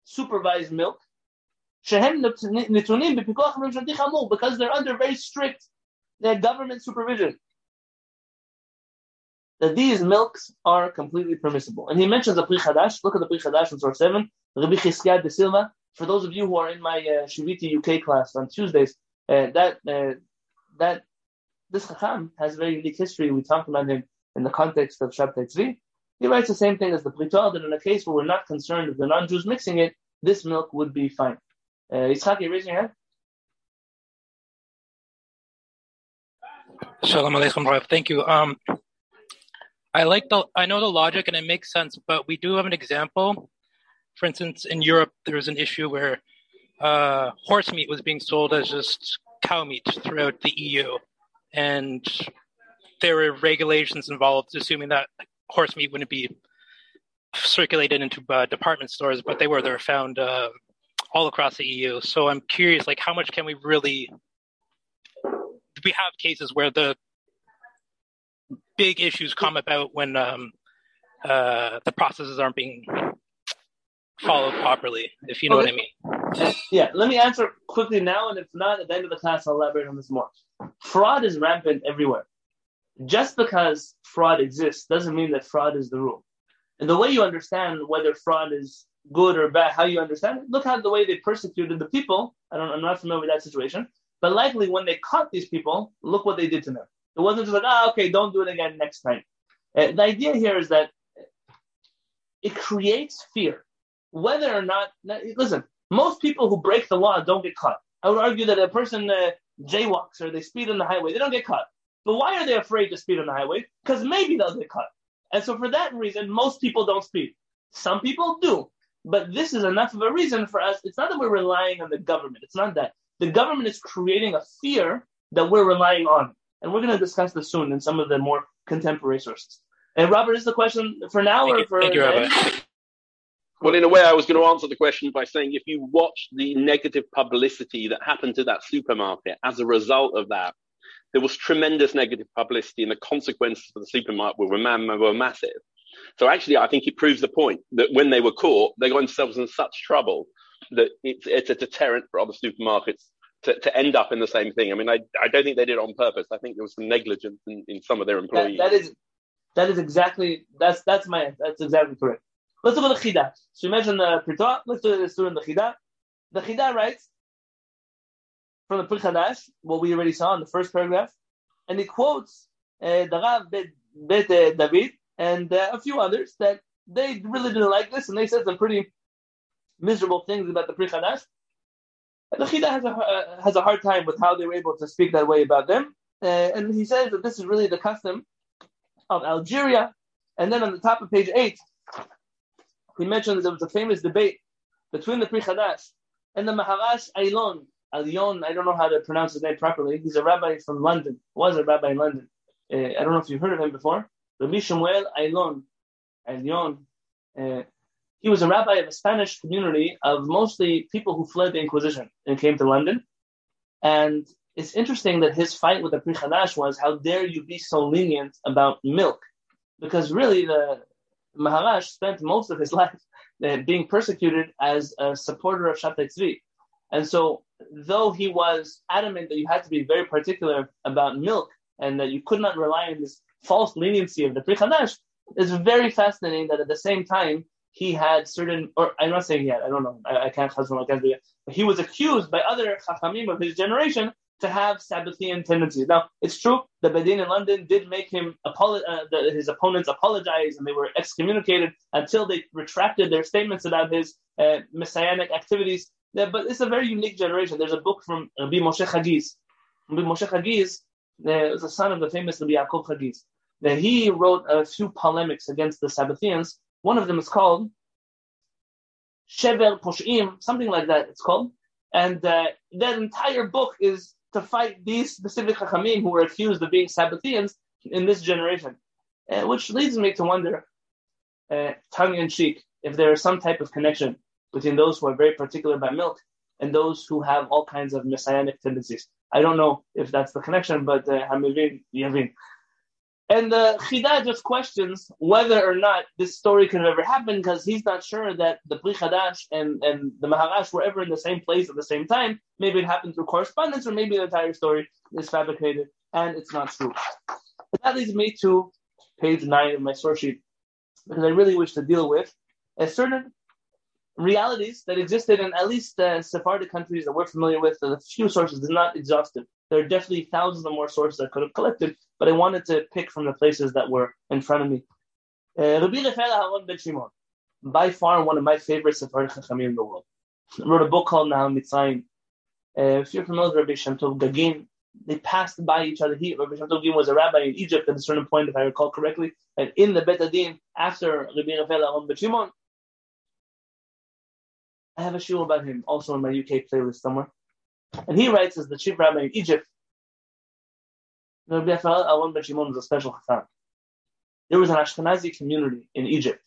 supervised milk because they're under very strict government supervision that these milks are completely permissible. And he mentions the Pri Chadash. Look at the Pri Chadash in source 7. Rabbi Chizkiah de Silva. For those of you who are in my uh, Shiviti UK class on Tuesdays, uh, that uh, that this Chacham has a very unique history. We talked about him in the context of Shabtai Tzvi. He writes the same thing as the Pri To'ar, that in a case where we're not concerned with the non-Jews mixing it, this milk would be fine. Uh, Yitzhak, you raising your hand? Shalom Aleichem Rav. Thank you. Um, I like the, I know the logic and it makes sense, but we do have an example. For instance, in Europe, there was an issue where uh, horse meat was being sold as just cow meat throughout the EU. And there were regulations involved, assuming that horse meat wouldn't be circulated into uh, department stores, but they were. They were found uh, all across the EU. So I'm curious, like, how much can we really? We have cases where the big issues come about when um, uh, the processes aren't being followed properly. If you know okay. what I mean. Yeah, let me answer quickly now, and if not, at the end of the class, I'll elaborate on this more. Fraud is rampant everywhere. Just because fraud exists doesn't mean that fraud is the rule. And the way you understand whether fraud is good or bad, how you understand it, look at the way they persecuted the people. I don't, I'm not familiar with that situation, but likely when they caught these people, look what they did to them. It wasn't just like, ah, okay, don't do it again next time. Uh, the idea here is that it creates fear. Whether or not, listen, most people who break the law don't get caught. I would argue that a person uh, jaywalks or they speed on the highway, they don't get caught. But why are they afraid to speed on the highway? Because maybe they'll get caught. And so for that reason, most people don't speed. Some people do. But this is enough of a reason for us. It's not that we're relying on the government. It's not that. The government is creating a fear that we're relying on. And we're going to discuss this soon in some of the more contemporary sources. And Robert, is the question for now thank or you, for? Thank you, Robert. Well, in a way, I was going to answer the question by saying if you watch the negative publicity that happened to that supermarket as a result of that, there was tremendous negative publicity and the consequences for the supermarket were, were massive. So actually, I think it proves the point that when they were caught, they got themselves in such trouble that it's, it's a deterrent for other supermarkets to, to end up in the same thing. I mean, I, I don't think they did it on purpose. I think there was some negligence in, in some of their employees. that, that is that is exactly that's that's my that's exactly correct. Let's look at the Chida. So you mentioned the Pirta. Let's do this in the Chida. The Chida writes from the Pri Chadash, what we already saw in the first paragraph, and he quotes uh, the Rav Bet, Bet uh, David and uh, a few others that they really didn't like this, and they said some pretty miserable things about the Pri Chadash. And the Chida has a, uh, has a hard time with how they were able to speak that way about them. Uh, and he says that this is really the custom of Algeria. And then on the top of page 8, he mentioned that there was a famous debate between the Pri Chadash and the Maharash Ailon. Alion, I don't know how to pronounce his name properly. He's a rabbi from London, was a rabbi in London. Uh, I don't know if you've heard of him before. Rabbi Shmuel Ailon. Alion. Uh, he was a rabbi of a Spanish community of mostly people who fled the Inquisition and came to London. And it's interesting that his fight with the Pri Chadash was, how dare you be so lenient about milk? Because really, the Maharash spent most of his life uh, being persecuted as a supporter of Shabtai Tzvi. And so, though he was adamant that you had to be very particular about milk and that you could not rely on this false leniency of the Pri Chadash, it's very fascinating that at the same time, he had certain, or I'm not saying had, I don't know, I, I can't husband like that, but he was accused by other Chachamim of his generation to have Sabbathean tendencies. Now, it's true, the Bedin in London did make him, apolo- uh, the, his opponents apologize and they were excommunicated until they retracted their statements about his uh, messianic activities. Yeah, but it's a very unique generation. There's a book from Rabbi Moshe Chagiz. Rabbi Moshe Chagiz uh, was the son of the famous Rabbi Yaakov Chagiz. That he wrote a few polemics against the Sabbatheans. One of them is called Shever Poshim, something like that. It's called, and uh, that entire book is to fight these specific Chachamim who were accused of being Sabbatheans in this generation, uh, which leads me to wonder, uh, tongue in cheek, if there is some type of connection between those who are very particular about milk and those who have all kinds of messianic tendencies. I don't know if that's the connection, but uh, Hamivin, Yavin. And the Chida just questions whether or not this story could have ever happened because he's not sure that the Pri Chadash and, and the Maharash were ever in the same place at the same time. Maybe it happened through correspondence, or maybe the entire story is fabricated and it's not true. But that leads me to page nine of my source sheet because I really wish to deal with a certain realities that existed in at least the Sephardic countries that we're familiar with. The few sources is not exhaustive. There are definitely thousands of more sources I could have collected, but I wanted to pick from the places that were in front of me. Uh, Rabbi Rafael Aharon Ben Shimon, by far one of my favorite Sephardic Chachamim in the world. wrote a book called Nehar Mitzrayim. Uh, if you're familiar with Rabbi Shem Tov Gagin, they passed by each other. He, Rabbi Shem Tov Gagin was a rabbi in Egypt at a certain point, if I recall correctly, and in the Bet Adin after Rabbi Rafael Aharon Ben Shimon. I have a show about him also in my UK playlist somewhere. And he writes as the chief rabbi in Egypt, Rabbi Aharon Ben Shimon was a special chacham. There was an Ashkenazi community in Egypt,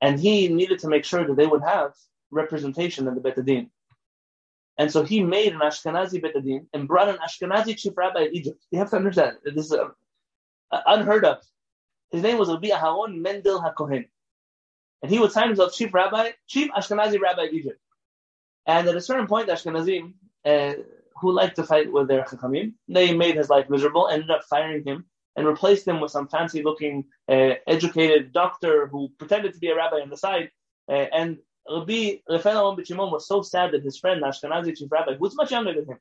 and he needed to make sure that they would have representation in the Bet Adin. And so he made an Ashkenazi Bet Adin and brought an Ashkenazi chief rabbi in Egypt. You have to understand, this is uh, unheard of. His name was Rabbi Aharon Mendel HaKohen. And he would sign himself chief rabbi, chief Ashkenazi rabbi of Egypt. And at a certain point, Ashkenazim, uh, who liked to fight with their Chachamim, they made his life miserable, ended up firing him and replaced him with some fancy looking, uh, educated doctor who pretended to be a rabbi on the side. Uh, and Rabbi Rafael Shimon was so sad that his friend, the Ashkenazi chief rabbi, who was much younger than him,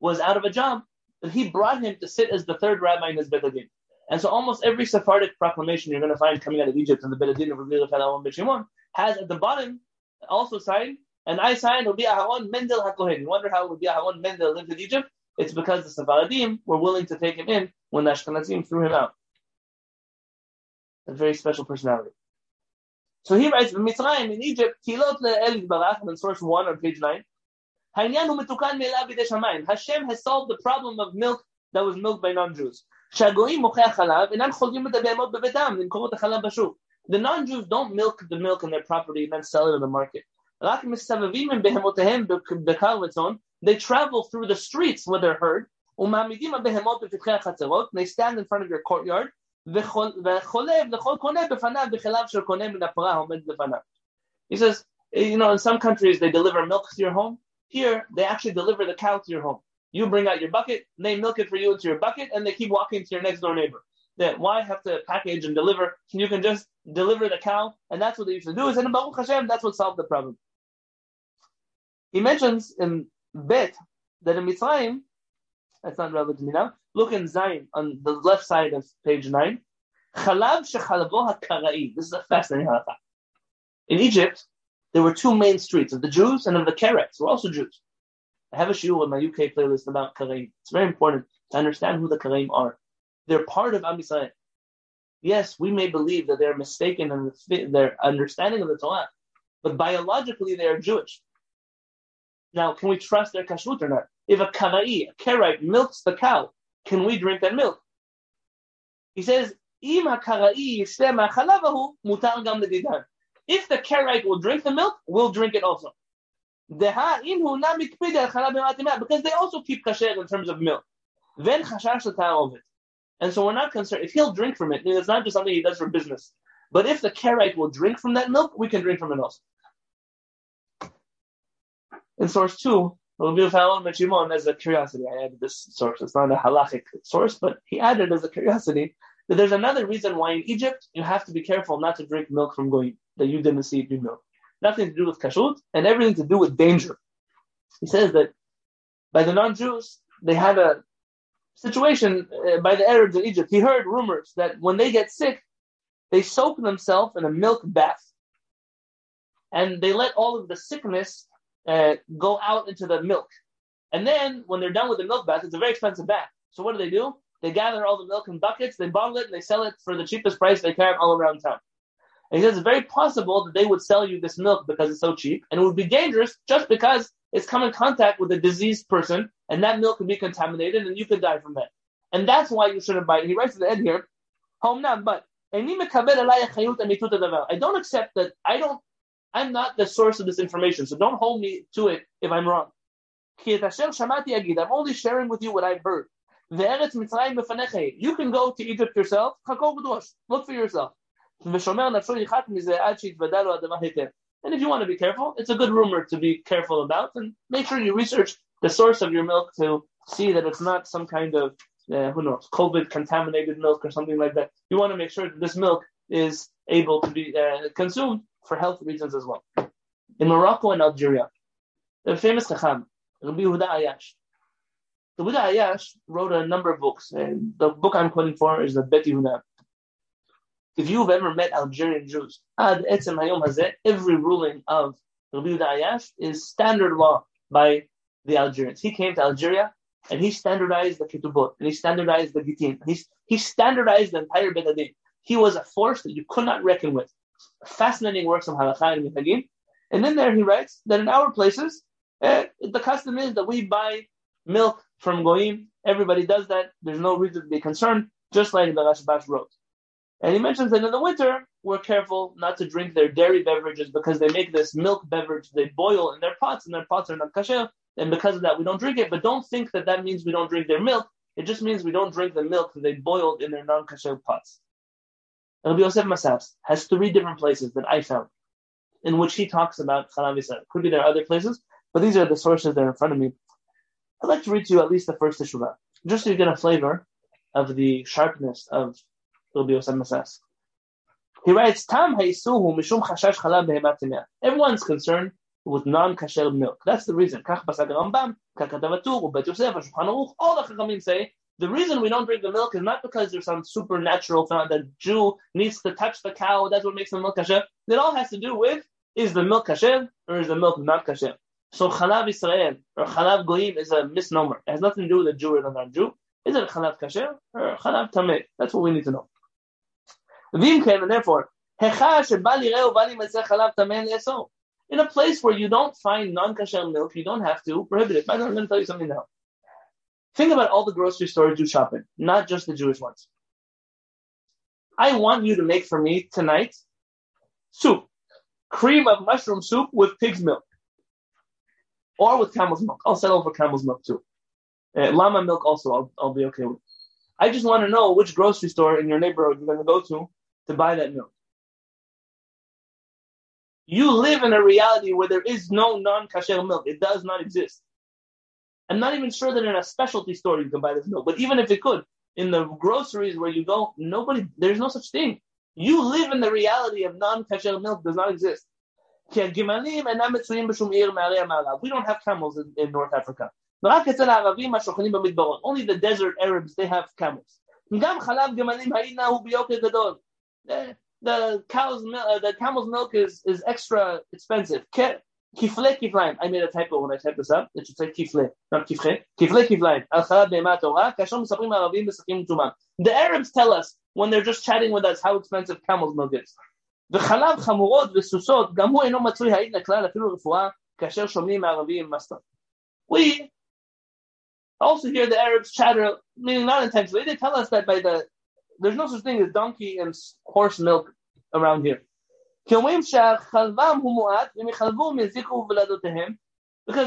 was out of a job, that he brought him to sit as the third rabbi in his Bedadin. And so almost every Sephardic proclamation you're going to find coming out of Egypt and the Bedadin of Rabbi Rafael Ben Shimon has at the bottom also signed, and I signed Rabbi Aharon Mendel HaKohen. You wonder how Rabbi Aharon Mendel lived in Egypt? It's because the Sephardim were willing to take him in when the Ashkenazim threw him out. A very special personality. So he writes, Mitzrayim in Egypt, Tilot le'el Barach, in source 1 on page 9, Hashem has solved the problem of milk that was milked by non-Jews. The non-Jews don't milk the milk in their property and then sell it in the market. They travel through the streets where they're heard. They stand in front of your courtyard. He says, eh, you know, in some countries they deliver milk to your home. Here, they actually deliver the cow to your home. You bring out your bucket, they milk it for you into your bucket, and they keep walking to your next door neighbor. That why have to package and deliver? You can just deliver the cow, and that's what they used to do. Is in Baruch Hashem, that's what solved the problem. He mentions in Bet that in Mitzrayim, that's not relevant to me now. Look in Zion on the left side of page nine. Chalav shechalavo hakarai. This is a fascinating halakha. In Egypt, there were two main streets of the Jews and of the Karaites, who are also Jews. I have a shoe in my UK playlist about Karaim. It's very important to understand who the Karaim are. They're part of Am Yisrael. Yes, we may believe that they're mistaken in their understanding of the Torah, but biologically they are Jewish. Now, can we trust their kashrut or not? If a Karai, a Karaite, milks the cow, can we drink that milk? He says, If the Karaite will drink the milk, we'll drink it also. Because they also keep kasher in terms of milk. Then of it. And so we're not concerned. If he'll drink from it, it's not just something he does for business. But if the Karaite will drink from that milk, we can drink from it also. In source two, Rabbi Fallon Ben as a curiosity. I added this source. It's not a halachic source, but he added as a curiosity that there's another reason why in Egypt you have to be careful not to drink milk from goyim that you didn't see it be milk nothing to do with kashrut, and everything to do with danger. He says that by the non-Jews, they had a situation uh, by the Arabs in Egypt. He heard rumors that when they get sick, they soak themselves in a milk bath, and they let all of the sickness uh, go out into the milk. And then when they're done with the milk bath, it's a very expensive bath. So what do they do? They gather all the milk in buckets, they bottle it, and they sell it for the cheapest price they can all around town. And he says it's very possible that they would sell you this milk because it's so cheap, and it would be dangerous just because it's come in contact with a diseased person, and that milk could be contaminated, and you could die from it. And that's why you shouldn't buy it. He writes at the end here, home now, but I don't accept that. I don't. I'm not the source of this information, so don't hold me to it if I'm wrong. I'm only sharing with you what I've heard. You can go to Egypt yourself. Look for yourself. And if you want to be careful, it's a good rumor to be careful about, and make sure you research the source of your milk to see that it's not some kind of uh, who knows COVID contaminated milk or something like that. You want to make sure that this milk is able to be uh, consumed for health reasons as well. In Morocco and Algeria, the famous Chacham, Rabbi Yehuda Ayash. The Buddha Ayash wrote a number of books, and the book I'm quoting for is the Bet Yehuda. If you've ever met Algerian Jews, every ruling of Rabbi Huda Ayash is standard law by the Algerians. He came to Algeria and he standardized the Ketubot, and he standardized the Gitin, he, he standardized the entire Bedadin. He was a force that you could not reckon with. Fascinating works of Halakha and Minhagim. And in there he writes that in our places, eh, the custom is that we buy milk from Goyim. Everybody does that. There's no reason to be concerned, just like the Rashbash wrote. And he mentions that in the winter, we're careful not to drink their dairy beverages because they make this milk beverage they boil in their pots, and their pots are not kasher. And because of that, we don't drink it. But don't think that that means we don't drink their milk. It just means we don't drink the milk that they boiled in their non kasher pots. Rabbi Yosef Masas has three different places that I found in which he talks about Chalav Yisrael. Could be there are other places, but these are the sources that are in front of me. I'd like to read to you at least the first Teshuvah, just so you get a flavor of the sharpness of Rabbi Yosef Masas. He writes, Tam ha'isuhu mishum chashash chalav Everyone's concerned with non-kasher milk. That's the reason. Kach basag Rambam, kakatavatur, Bet Yosef, all the Chachamim say, the reason we don't drink the milk is not because there's some supernatural thing that Jew needs to touch the cow, that's what makes the milk kasher. It all has to do with, is the milk kasher or is the milk not kasher? So Chalav Israel or Chalav Goyim is a misnomer. It has nothing to do with a Jew or a non-Jew. Is it Chalav Kasher or Chalav Tameh? That's what we need to know. Vim came and therefore, in a place where you don't find non-kasher milk, you don't have to prohibit it. But I'm going to tell you something now. Think about all the grocery stores you shop in, not just the Jewish ones. I want you to make for me tonight soup, cream of mushroom soup with pig's milk or with camel's milk. I'll settle for camel's milk too. Uh, llama milk also, I'll, I'll be okay with. I just want to know which grocery store in your neighborhood you're going to go to to buy that milk. You live in a reality where there is no non-kasher milk. It does not exist. I'm not even sure that in a specialty store you can buy this milk. But even if it could, in the groceries where you go, nobody, there's no such thing. You live in the reality of non-kasher milk does not exist. We don't have camels in, in North Africa. Only the desert Arabs, they have camels. The cow's uh, the camel's milk is, is extra expensive. Kifle kiflaim. I made a typo when I typed this up. It should say kifle, not kifche. Kifle kiflaim. Al chalad be'ema Torah. Kashem מספרים הערבים מסכים תומה. The Arabs tell us when they're just chatting with us how expensive camel's milk is. וחלב חמורות וסוסות, גם הוא אינו מצוי העיד לכלל אפילו רפואה, כאשר שומעים מערבים מסתר. We also hear the Arabs chatter, meaning not intentionally. They tell us that by the there's no such thing as donkey and horse milk around here. Because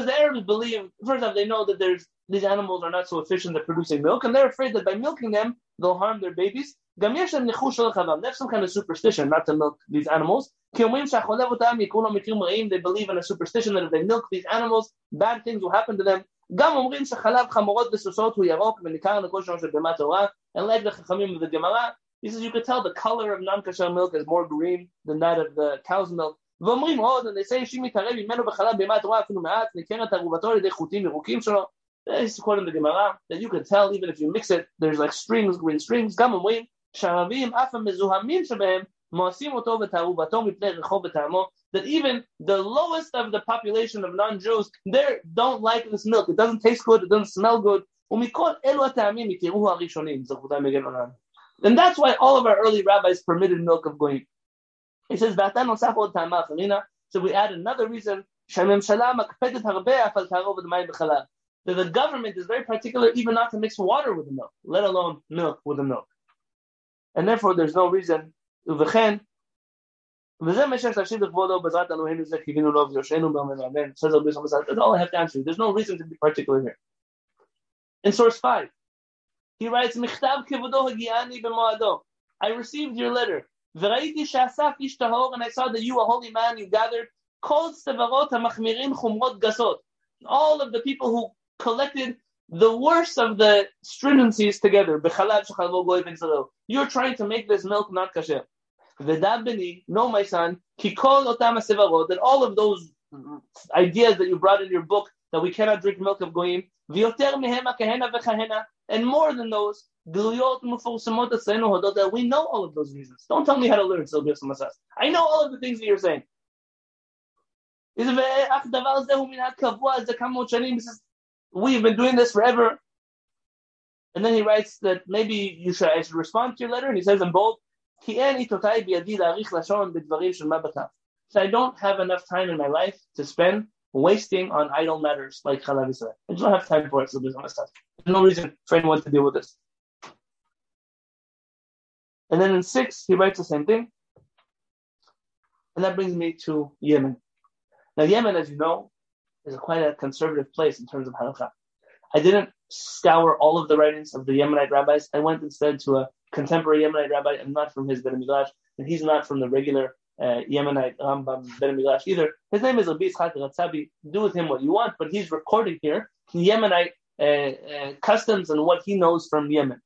the Arabs believe, first off, they know that there's these animals are not so efficient at producing milk, and they're afraid that by milking them, they'll harm their babies. They have some kind of superstition not to milk these animals. They believe in a superstition that if they milk these animals, bad things will happen to them. And like the Chachamim of the Gemara, he says you could tell the color of non-kasher milk is more green than that of the cow's milk. ואומרים עוד, and they say, שאם מתערב ממנו בחלב בהמה התורה אפילו מעט, ניכרת ערובתו על ידי חוטים ירוקים שלו. This is quoting the Gemara, that you can tell even if you mix it, there's like strings, green strings. גם אומרים שהערבים אף המזוהמים שבהם מואסים אותו ותערובתו מפני רחוב וטעמו, that even the lowest of the population of non-Jews, they don't like this milk. It doesn't taste good, it doesn't smell good. ומכל אלו הטעמים יתראו הראשונים, זכותם מגן עולם. And that's why all of our early rabbis permitted milk of goyim. He says, that so we add another reason, that the government is very particular even not to mix water with the milk, let alone milk with the milk. And therefore there's no reason, ובכן, וזה מה שיש להשיב לכבודו בעזרת אלוהינו זה קיווינו לו ויושענו באמן ואמן. Says That's all I have to answer. There's no reason to be particular here. In source 5, he writes, Michtav hagiani. I received your letter. And I saw that you, a holy man, you gathered kol gasot. All of the people who collected the worst of the stringencies together. You're trying to make this milk not kasher. V'dab beni, no my son, ki kol otam sevarot, that all of those ideas that you brought in your book, that we cannot drink milk of goyim, and more than those, that we know all of those reasons. Don't tell me how to learn I know all of the things that you're saying. We've been doing this forever. And then he writes that maybe you should, I should respond to your letter, and he says in bold, so I don't have enough time in my life to spend wasting on idle matters like Chalav Israel. I don't have time for it, so no reason for anyone to deal with this. And then in six, he writes the same thing. And that brings me to Yemen. Now, Yemen, as you know, is quite a conservative place in terms of halakha. I didn't scour all of the writings of the Yemenite rabbis. I went instead to a contemporary Yemenite rabbi and not from his Bet Midrash, and he's not from the regular uh, Yemenite Rambam Bet Midrash either. His name is Yitzchak Ratzabi. Do with him what you want, but he's recording here Yemenite uh, uh, customs and what he knows from Yemen.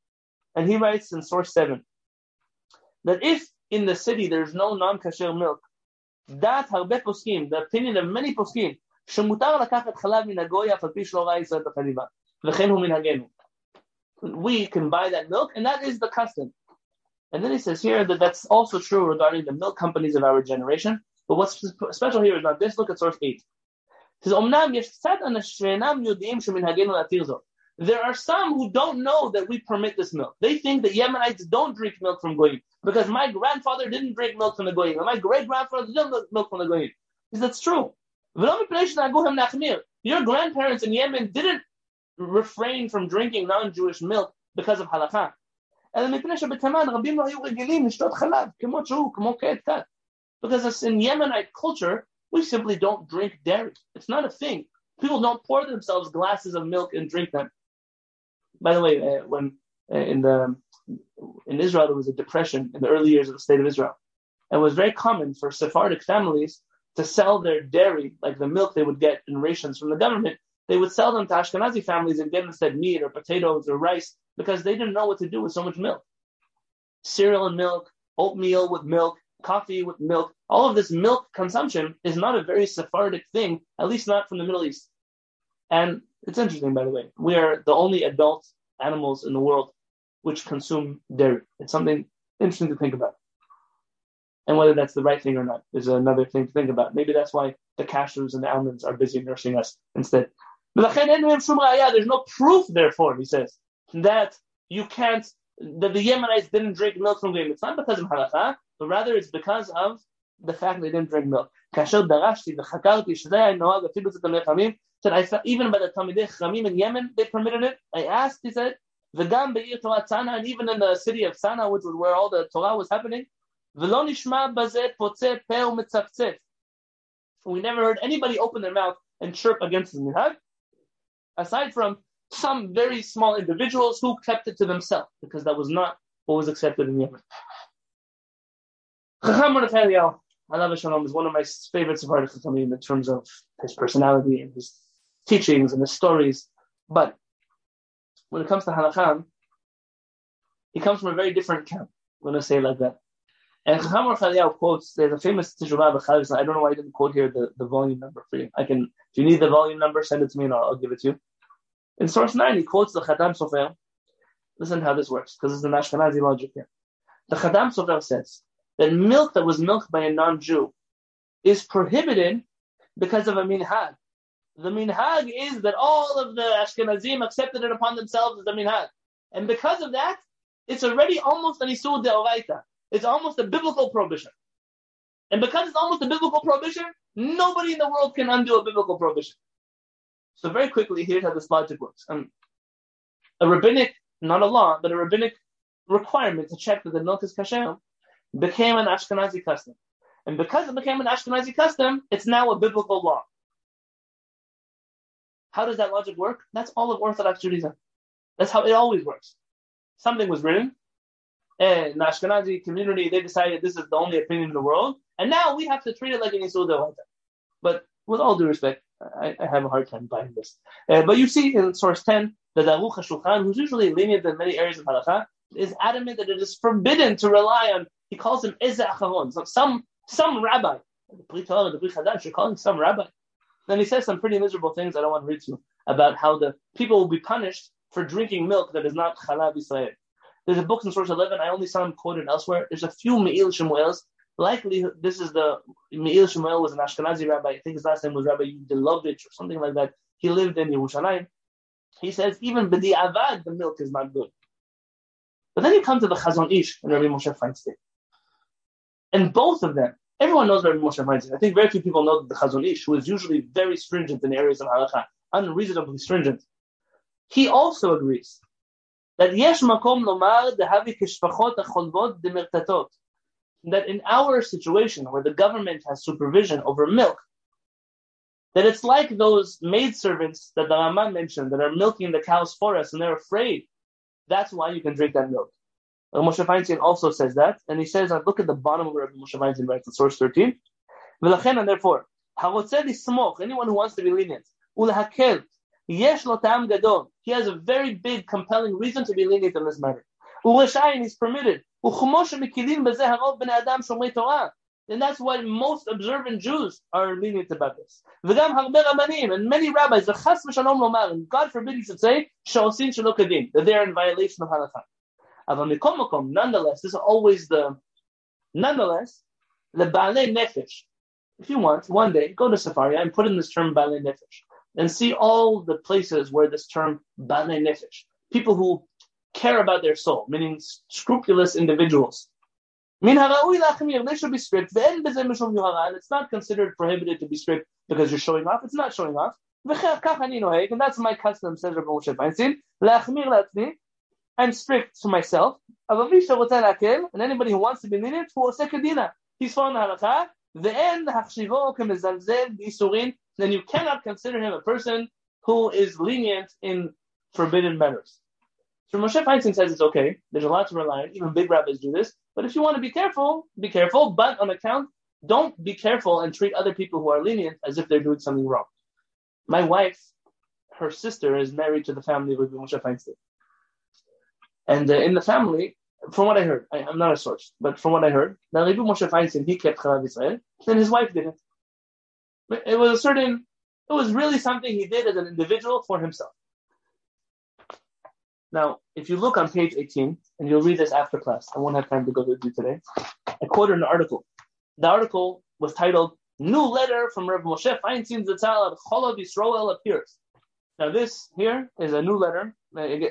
And he writes in source 7 that if in the city there's no non-kasher milk, that harbe poskim, the opinion of many poskim, שמותר לקחת חלב מן הגוי אף על פי שלא ראה ישראל בחליבה, וכן הוא מנהגנו. We can buy that milk, and that is the custom. And then he says here that that's also true regarding the milk companies of our generation. But what's special here is not this. Look at source 8. There are some who don't know that we permit this milk. They think that Yemenites don't drink milk from goyim because my grandfather didn't drink milk from the goyim, and my great grandfather didn't drink milk from the goyim. Says that's true. Your grandparents in Yemen didn't refrain from drinking non-Jewish milk because of halakha. Because in Yemenite culture, we simply don't drink dairy. It's not a thing. People don't pour themselves glasses of milk and drink them. By the way, uh, when uh, in the in Israel there was a depression in the early years of the state of Israel, it was very common for Sephardic families to sell their dairy, like the milk they would get in rations from the government. They would sell them to Ashkenazi families and get instead meat or potatoes or rice because they didn't know what to do with so much milk. Cereal and milk, oatmeal with milk, coffee with milk. All of this milk consumption is not a very Sephardic thing, at least not from the Middle East. And it's interesting, by the way. We are the only adult animals in the world which consume dairy. It's something interesting to think about. And whether that's the right thing or not is another thing to think about. Maybe that's why the cashews and the almonds are busy nursing us instead. There's no proof, therefore, he says, that you can't, that the Yemenites didn't drink milk from them. It's not because of halakha, but rather it's because of the fact they didn't drink milk. Said I saw, even by the Talmidei Chachamim in Yemen, they permitted it. I asked, he said, Torah Tzana, and even in the city of Tzana, which was where all the Torah was happening. We never heard anybody open their mouth and chirp against the minhag, aside from some very small individuals who kept it to themselves, because that was not what was accepted in Yemen. Chacham Mordechai Alav Shalom is one of my favorite Sephardic Chachamim in terms of his personality and his teachings and his stories. But when it comes to Halacham, he comes from a very different camp. I'm going to say like that. And Chacham Chaliyahu quotes, there's a famous Teshuvah I don't know why I didn't quote here the, the volume number for you. I can, if you need the volume number, send it to me and I'll, I'll give it to you. In source 9, he quotes the Khatam Sofer. Listen how this works, because it's the Ashkenazi logic here. The Khatam Sofer says that milk that was milked by a non-Jew is prohibited because of a minhag. The minhag is that all of the Ashkenazim accepted it upon themselves as a minhag. And because of that, it's already almost an isur deoraita. It's almost a biblical prohibition. And because it's almost a biblical prohibition, nobody in the world can undo a biblical prohibition. So very quickly, here's how this logic works. Um, a rabbinic, not a law, but a rabbinic requirement to check that the milk is kasher became an Ashkenazi custom. And because it became an Ashkenazi custom, it's now a biblical law. How does that logic work? That's all of Orthodox Judaism. That's how it always works. Something was written, and the Ashkenazi community, they decided this is the only opinion in the world, and now we have to treat it like an Isur But with all due respect, I, I, have a hard time buying this. Uh, but you see in source 10, the Aruch HaShulchan, who's usually lenient in many areas of halakha, is adamant that it is forbidden to rely on, he calls him Eze Acharon, so some, some rabbi. The Pri To'ar, the Chadash, you're calling some rabbi. Then he says some pretty miserable things I don't want to read to you about how the people will be punished for drinking milk that is not Chalav Israel. There's a book in source 11. I only saw him quoted elsewhere. There's a few Me'il Shemuels. Likely, this is the Me'il Shemuel was an Ashkenazi rabbi. I think his last name was Rabbi Delovich or something like that. He lived in Yerushalayim. He says even B'di Avad, the milk is not good. But then you come to the Chazon Ish and Rabbi Moshe Feinstein. And both of them, everyone knows Rabbi Moshe Feinstein. I think very few people know the Chazon Ish, who is usually very stringent in areas of halacha, unreasonably stringent. He also agrees that yesh makom lomar dehavi kishpachot acholvot demertatot. That in our situation where the government has supervision over milk, that it's like those maidservants that the Rama mentioned that are milking the cows for us and they're afraid. That's why you can drink that milk. Moshe Feinstein also says that, and he says, I look at the bottom of where Moshe Feinstein writes in source 13. And therefore, anyone who wants to be lenient. He has a very big, compelling reason to be lenient in this matter. U'reshayin is permitted. And that's why most observant Jews are lenient about this. And many rabbis, and God forbid you should say, that they are in violation of halakha. Nonetheless, this is always the, nonetheless, the Baalei Nefesh. If you want, one day, go to Sefaria and put in this term Baalei Nefesh and see all the places where this term Baalei Nefesh, people who care about their soul, meaning scrupulous individuals. They should be strict. It's not considered prohibited to be strict because you're showing off. It's not showing off. And that's my custom, says Rabbi Moshe Feinstein. I'm strict to myself. And anybody who wants to be lenient, who a second Kadina. He's following the halakha. Then then you cannot consider him a person who is lenient in forbidden matters. So Moshe Feinstein says it's okay. There's a lot to rely on. Even big rabbis do this. But if you want to be careful, be careful. But on account, don't be careful and treat other people who are lenient as if they're doing something wrong. My wife, her sister, is married to the family of Moshe Feinstein. And uh, in the family, from what I heard, I, am not a source, but from what I heard, that Rabbi Moshe Feinstein, he kept Chalav Israel, and his wife didn't. It was a certain, it was really something he did as an individual for himself. Now, if you look on page 18, and you'll read this after class, I won't have time to go through today. I quoted an article. The article was titled "New Letter from Rabbi Moshe Feinstein Zatzal at Cholav Yisrael appears." Now, this here is a new letter.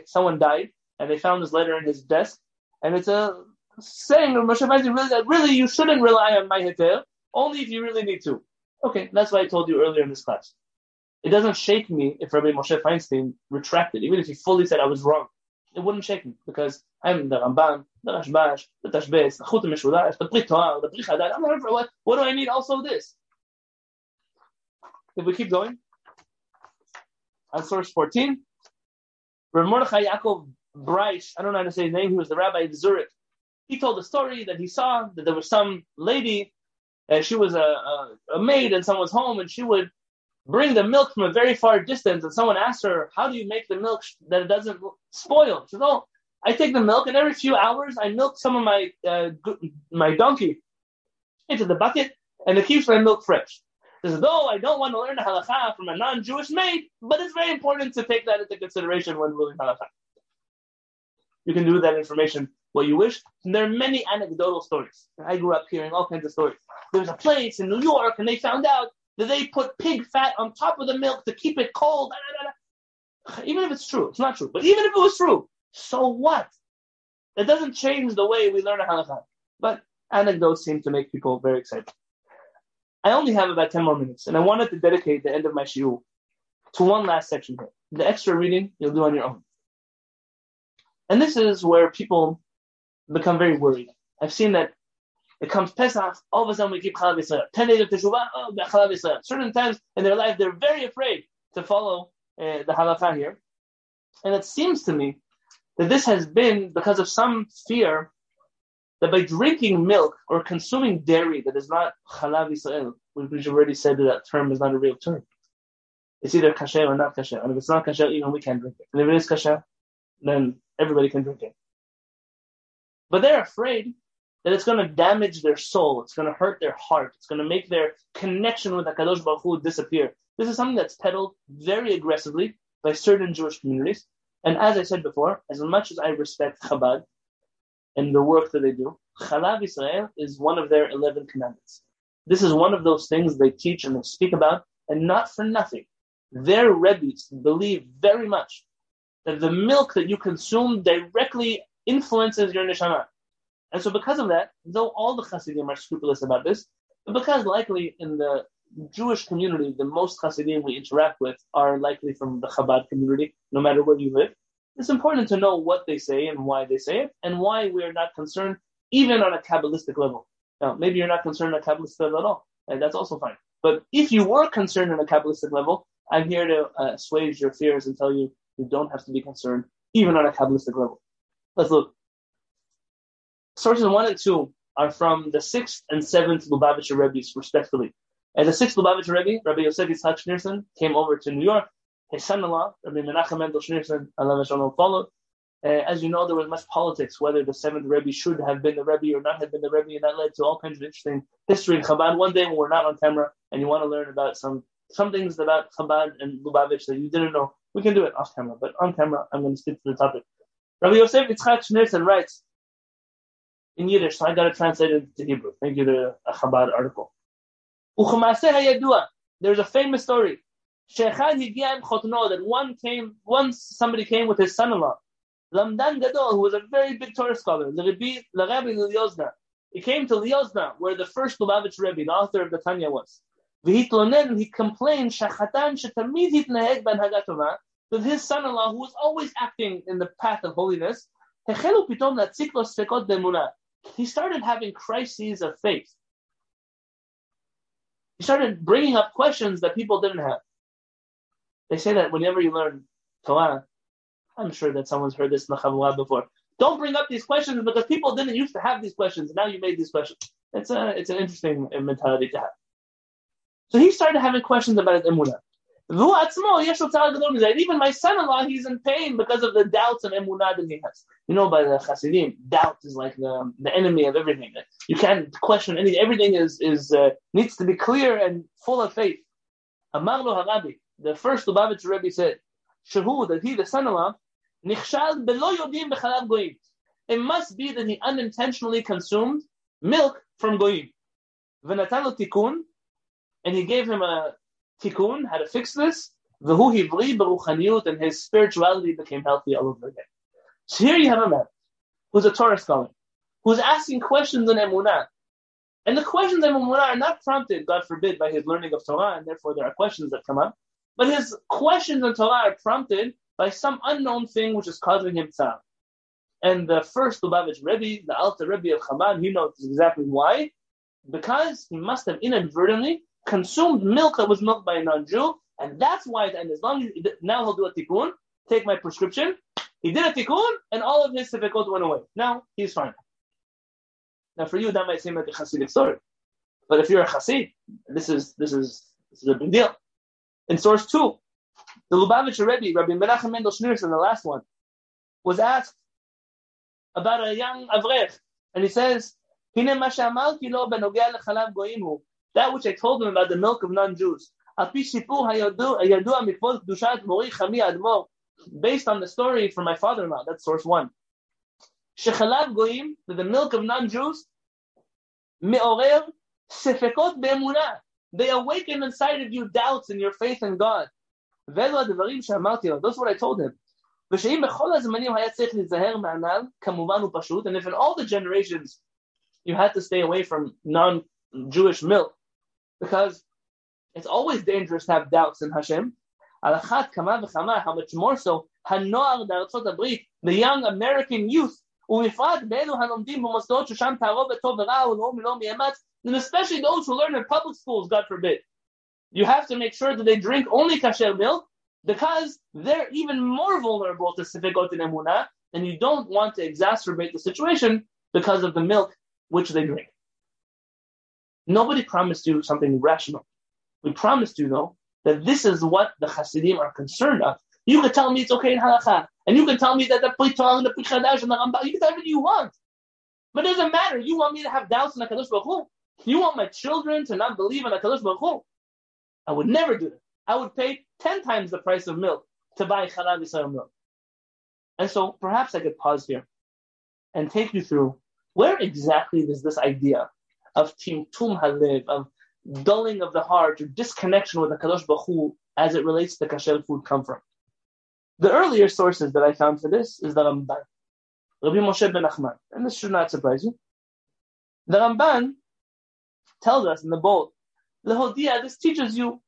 Someone died, and they found this letter in his desk, and it's a saying of Moshe Feinstein really that really you shouldn't rely on my hitel, only if you really need to. Okay, that's why I told you earlier in this class. It doesn't shake me if Rabbi Moshe Feinstein retracted, even if he fully said I was wrong. It wouldn't shake me because I'm the Ramban, the Rashbash, the Tashbetz, the Chut Meshulash, the Pri the Chadash. I'm not for what. What do I need? Also this. If we keep going, on source 14, Rav Mordechai Yaakov Breish, I don't know how to say his name, he was the rabbi of Zurich. He told a story that he saw that there was some lady and she was a, a, a maid in someone's home, and she would bring the milk from a very far distance, and someone asked her, "How do you make the milk that it doesn't spoil?" She said, "Oh, I take the milk, and every few hours I milk some of my uh, my donkey into the bucket, and it keeps my milk fresh." She says, "Though I don't want to learn the halacha from a non-Jewish maid, but it's very important to take that into consideration when ruling halacha." You can do with that information what you wish. And there are many anecdotal stories. I grew up hearing all kinds of stories. There was a place in New York, and they found out that they put pig fat on top of the milk to keep it cold. Even if it's true, it's not true. But even if it was true, so what? It doesn't change the way we learn a halakha. But anecdotes seem to make people very excited. I only have about 10 more minutes, and I wanted to dedicate the end of my shiur to one last section here. The extra reading you'll do on your own. And this is where people become very worried. I've seen that it comes Pesach, all of a sudden we keep Chalav Yisrael. Ten days of Teshuvah, oh, Chalav Yisrael. Certain times in their life, they're very afraid to follow uh, the halakha here. And it seems to me that this has been because of some fear that by drinking milk or consuming dairy that is not Chalav Yisrael, we've already said that that term is not a real term. It's either kasher or not kasher. And if it's not kasher, even we can drink it. And if it is kasher, then everybody can drink it. But they're afraid that it's going to damage their soul. It's going to hurt their heart. It's going to make their connection with HaKadosh Baruch Hu disappear. This is something that's peddled very aggressively by certain Jewish communities. And as I said before, as much as I respect Chabad, and the work that they do. Chalav Israel is one of their 11 commandments. This is one of those things they teach and they speak about, and not for nothing. Their rebbes believe very much that the milk that you consume directly influences your neshama. And so because of that, though all the Hasidim are scrupulous about this, because likely in the Jewish community, the most Hasidim we interact with are likely from the Chabad community, no matter where you live. It's important to know what they say and why they say it, and why we are not concerned, even on a Kabbalistic level. Now, maybe you're not concerned on a Kabbalistic level at all, and that's also fine. But if you were concerned on a Kabbalistic level, I'm here to uh, assuage your fears and tell you you don't have to be concerned, even on a Kabbalistic level. Let's look. Sources one and two are from the sixth and seventh Lubavitcher Rebbe's, respectively. And the sixth Lubavitcher Rebbe, Rabbi Yosef Yitzhak Schneerson, came over to New York. His son-in-law, Rabbi Menachem Mendel Schneerson, followed. Uh, as you know, there was much politics whether the seventh Rebbe should have been the Rebbe or not have been the Rebbe, and that led to all kinds of interesting history in Chabad. One day when we're not on camera and you want to learn about some some things about Chabad and Lubavitch that you didn't know, we can do it off camera. But on camera, I'm going to stick to the topic. Rabbi Yosef Yitzchak Schneerson writes in Yiddish, so I got it to Hebrew. Thank you to a Chabad article. There's a famous story. That one came, once somebody came with his son-in-law, Lamdan Gadol, who was a very big Torah scholar, the Rabbi Liozna. He came to Liozna, where the first Lubavitch Rebbe, the author of the Tanya, was. He complained that his son-in-law, who was always acting in the path of holiness, he started having crises of faith. He started bringing up questions that people didn't have. They say that whenever you learn Torah, I'm sure that someone's heard this in the before. Don't bring up these questions because people didn't used to have these questions. And now you made these questions. It's a, it's an interesting mentality to have. So he started having questions about his emunah. Even my son-in-law, he's in pain because of the doubts and emunah that he has. You know, by the Hasidim, doubt is like the, the enemy of everything. You can't question anything. Everything is is uh, needs to be clear and full of faith. Amar Harabi, the first Lubavitch Rebbe said, Shahu, that he, the son-in-law, nichshal belo yodim b'chalav goyim. It must be that he unintentionally consumed milk from goyim. V'natan tikun, and he gave him a tikkun, how to fix this. V'hu hivri beruchaniyut, and his spirituality became healthy all over again. So here you have a man who's a Torah scholar, who's asking questions on emunah. And the questions on emunah are not prompted, God forbid, by his learning of Torah, and therefore there are questions that come up. But his questions on Torah are prompted by some unknown thing which is causing him tzar. And the first Lubavitch Rebbe, the Alter Rebbe of Chabad, he knows exactly why. Because he must have inadvertently consumed milk that was milked by a non-Jew, and that's why. And as long as now he'll do a tikkun, take my prescription. He did a tikkun, and all of his difficulty went away. Now he's fine. Now for you that might seem like a Hasidic story, but if you're a Hasid, this is this is this is a big deal. In source two, the Lubavitcher Rebbe, Rabbi Menachem Mendel Schneerson, the last one, was asked about a young avrech, and he says, that which I told him about the milk of non-Jews. Based on the story from my father-in-law, that's source one. Shechalav goyim, the milk of non-Jews, me'orer sefekot be'emunah. They awaken inside of you doubts in your faith in God. Are what I told him. And if in all the generations you had to stay away from non-Jewish milk, because it's always dangerous to have doubts in Hashem. How much more so, the young American youth, Uifat Belo Hanom Dim who must and especially those who learn in public schools, God forbid. You have to make sure that they drink only kasher milk because they're even more vulnerable to sifikot and emunah, and you don't want to exacerbate the situation because of the milk which they drink. Nobody promised you something rational. We promised you, though, that this is what the Hasidim are concerned of. You can tell me it's okay in halacha, and you can tell me that the Pritong, the Prichadash, and the Rambam, you can tell me what you want. But it doesn't matter. You want me to have doubts in the Kadosh Baruch Hu. You want my children to not believe in the Kadosh Baruch Hu. I would never do that. I would pay 10 times the price of milk to buy Chalav Yisrael milk. And so perhaps I could pause here and take you through where exactly does this idea of timtum halev, of dulling of the heart or disconnection with the Kadosh Baruch Hu as it relates to kasher food come from. The earlier sources that I found for this is the Ramban, Rabbi Moshe ben Nachman, and this should not surprise you. The Ramban tells us in the bold, Lehodia, this teaches you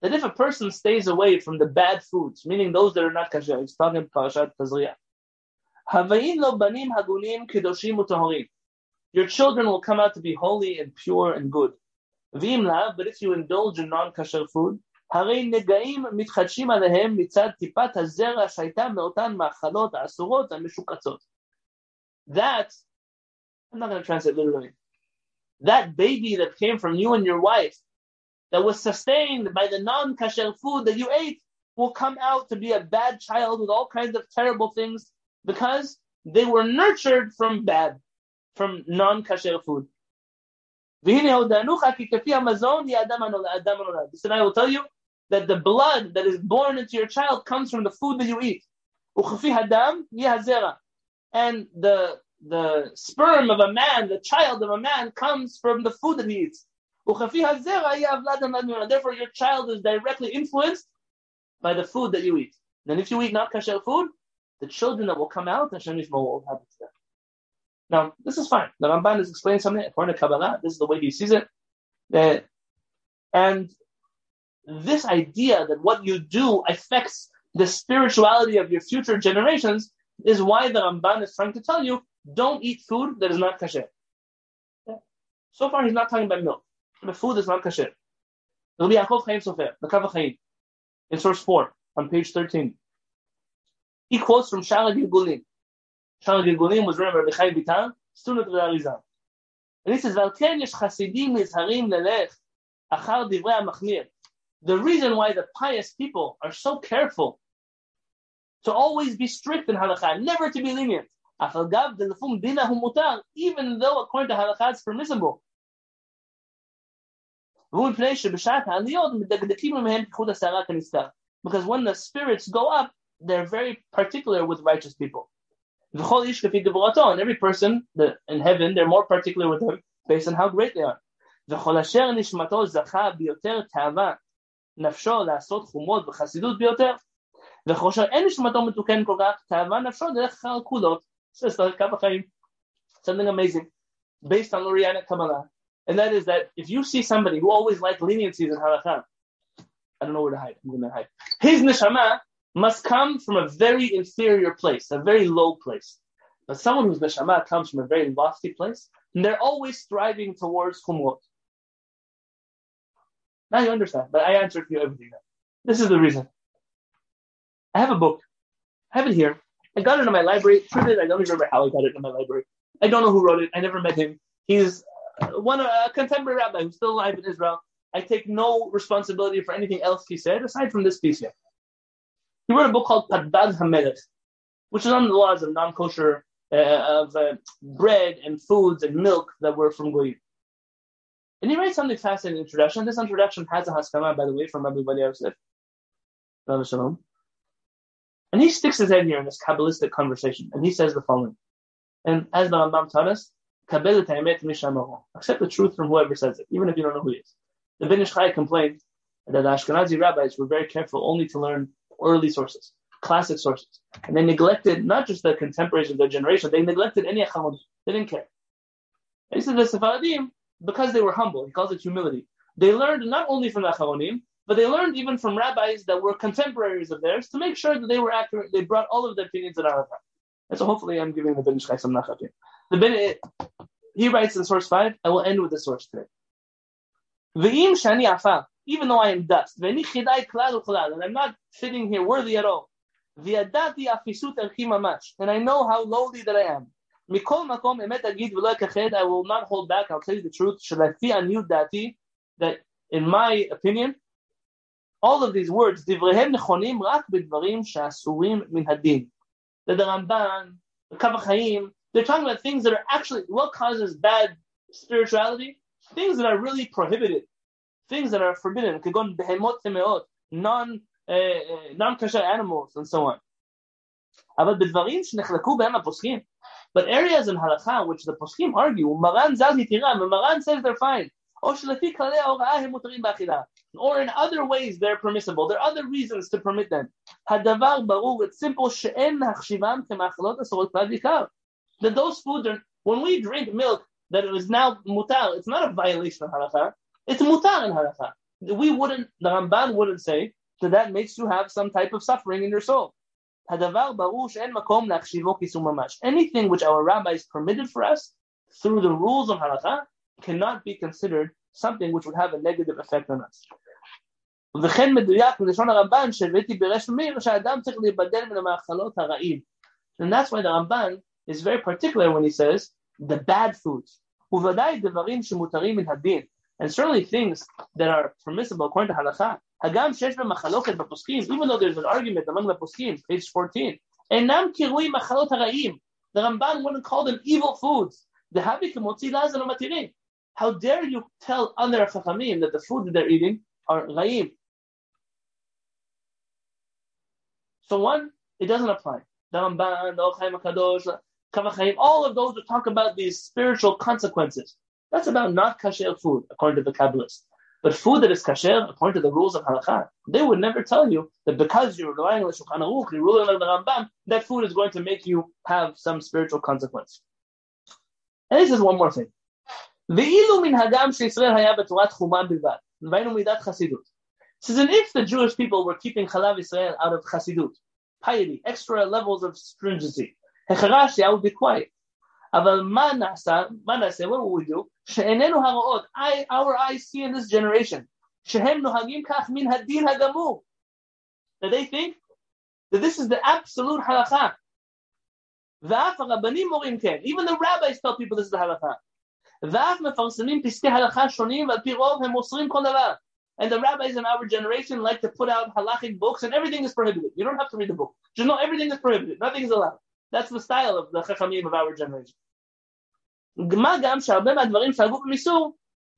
that if a person stays away from the bad foods, meaning those that are not kasher, he's talking Parashat Tazriah. Your children will come out to be holy and pure and good. But if you indulge in non-kasher food, הרי נגעים מתחדשים עליהם מצד טיפת הזרע שהייתה מאותן מאכלות האסורות המשוקצות. That, I'm not going to translate literally, that baby that came from you and your wife, that was sustained by the non-kasher food that you ate, will come out to be a bad child with all kinds of terrible things because they were nurtured from bad, from non-kasher food. This and I will tell you that the blood that is born into your child comes from the food that you eat. And the the sperm of a man, the child of a man, comes from the food that he eats. Therefore, your child is directly influenced by the food that you eat. And if you eat not kasher food, the children that will come out, Hashem will happen to them. Now, this is fine. The Ramban is explaining something according to Kabbalah. This is the way he sees it. Uh, and this idea that what you do affects the spirituality of your future generations is why the Ramban is trying to tell you don't eat food that is not kasher. So far, he's not talking about milk. The food is not kasher. It'll be Yaakov Chaim Sofer, the Kaf HaChaim, in source 4, on page 13. He quotes from Sha'ar HaGilgulim. Sha'ar HaGilgulim was written by Rabbi Bitan, student of the Arizal. And he says, "Valken yesh chasidim nizharim lelech achar divrei machmir." The reason why the pious people are so careful to always be strict in halakha, never to be lenient. Even though according to halakha it's permissible. Because when the spirits go up, they're very particular with righteous people. And every person in heaven, they're more particular with them based on how great they are. נפשו לעשות חומות וחסידות ביותר. וכושר אין נשמתו מתוקן כל כך, תאווה נפשו דרך אחר כולות. זה קו החיים. Something amazing, based on Lurianic Kabbalah. And that is that if you see somebody who always likes leniencies in halakha, I don't know where to hide. I'm going to hide. His neshama must come from a very inferior place, a very low place. But someone whose neshama comes from a very lofty place, and they're always striving towards chumrot. Now you understand, but I answered you everything now. This is the reason. I have a book. I have it here. I got it in my library. I don't remember how I got it in my library. I don't know who wrote it. I never met him. He's uh, one a contemporary rabbi who's still alive in Israel. I take no responsibility for anything else he said aside from this piece here. He wrote a book called Padbad Hamelech, which is on the laws of non-kosher uh, of uh, bread and foods and milk that were from goyim. And he writes something fascinating in the introduction. This introduction has a haskama, by the way, from Rabbi Bali Yosef. Shalom. And he sticks his head here in this Kabbalistic conversation, and he says the following. And as the Rambam taught us, accept the truth from whoever says it, even if you don't know who he is. The Ben complained that the Ashkenazi rabbis were very careful only to learn early sources, classic sources. And they neglected not just the contemporaries of their generation, they neglected any Acharonim. They didn't care. And he said the Sephardim, because they were humble. He calls it humility. They learned not only from the Acharonim, but they learned even from rabbis that were contemporaries of theirs to make sure that they were accurate. They brought all of their opinions in our time. And so hopefully I'm giving the Ben Ish Chai some nachat. The Ben, he writes in source 5, I will end with the source today. V'im shani afa, even though I am dust, and I'm not sitting here worthy at all. And I know how lowly that I am. I will not hold back. I'll tell you the truth. That, in my opinion, all of these words. That the Ramban, the Kaf HaChaim, they're talking about things that are actually what causes bad spirituality, things that are really prohibited, things that are forbidden, behemot non uh, uh non-kosher animals and so on. But areas in halakha which the poskim argue, Maran Maran says they're fine. Or in other ways they're permissible. There are other reasons to permit them. It's simple. That those foods when we drink milk that is now mutar, it's not a violation of halakha. it's mutar in halacha. We wouldn't, the Ramban wouldn't say that that makes you have some type of suffering in your soul. Anything which our rabbis permitted for us through the rules of halacha cannot be considered something which would have a negative effect on us. וכן מדויק מלשון הרמב"ן שהבאתי ברש מאיר שהאדם צריך להיבדל מן המאכלות הרעים. And that's why the Ramban is very particular when he says the bad foods. ובוודאי דברים שמותרים מן הדין. and certainly things that are permissible according to Halacha. Hagam shesh b'machaloket b'poskim, even though there's an argument among the poskim, page 14. Enam kirui machalot hara'im. The Ramban wouldn't call them evil foods. The matirin. How dare you tell other chachamim that the food that they're eating are ra'im? So one, it doesn't apply. The Ramban, the all of those that talk about these spiritual consequences. That's about not kasher food, according to the Kabbalists. But food that is kasher, according to the rules of halakha, they would never tell you that because you're relying on the Shulchan Aruch, you're ruling on the Rambam, that food is going to make you have some spiritual consequence. And this is one more thing. ואילו מנהגם שישראל היה בתורת חומה בלבד, והיינו מידת חסידות. Says, and if the Jewish people were keeping Chalav Israel out of chasidut, piety, extra levels of stringency, החרשתי, I would be quiet. אבל מה נעשה, מה נעשה, what will we do? שאיננו הרואות, our eyes see in this generation, שהם נוהגים כך מן הדין הגמור. That they think that this is the absolute halacha. ואף הרבנים מורים כן, even the rabbis tell people this is the halacha. ואף מפרסמים פסקי הלכה שונים ועל פי רוב הם מוסרים כל דבר. And the rabbis in our generation like to put out halachic books and everything is prohibited. You don't have to read the book. Just know everything is prohibited. Nothing is allowed. That's the style of the Chachamim of our generation.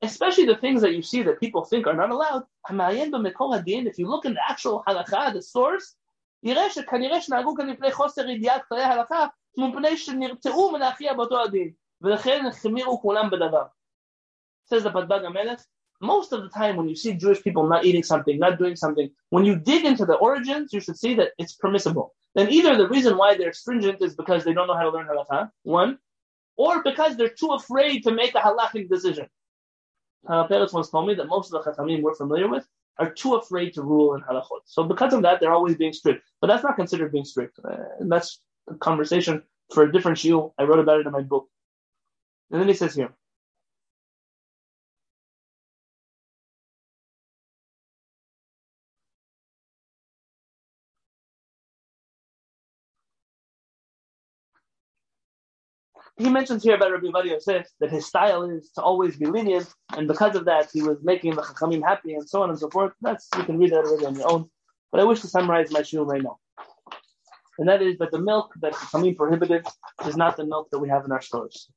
Especially the things that you see that people think are not allowed. If you look in the actual halakha, the source, Says the Padbag Amelech, most of the time when you see Jewish people not eating something, not doing something, when you dig into the origins, you should see that it's permissible. Then either the reason why they're stringent is because they don't know how to learn halakha, one, or because they're too afraid to make a halachic decision. Uh, Peretz once told me that most of the chachamim we're familiar with are too afraid to rule in halachot. So because of that, they're always being strict. But that's not considered being strict. Uh, that's a conversation for a different shiur. I wrote about it in my book. And then he says here, he mentions here about Rabbi Ovadia Yosef that his style is to always be lenient, and because of that, he was making the Chachamim happy and so on and so forth. That's you can read that already on your own. But I wish to summarize my shiur right now, and that is that the milk that Chachamim prohibited is not the milk that we have in our stores.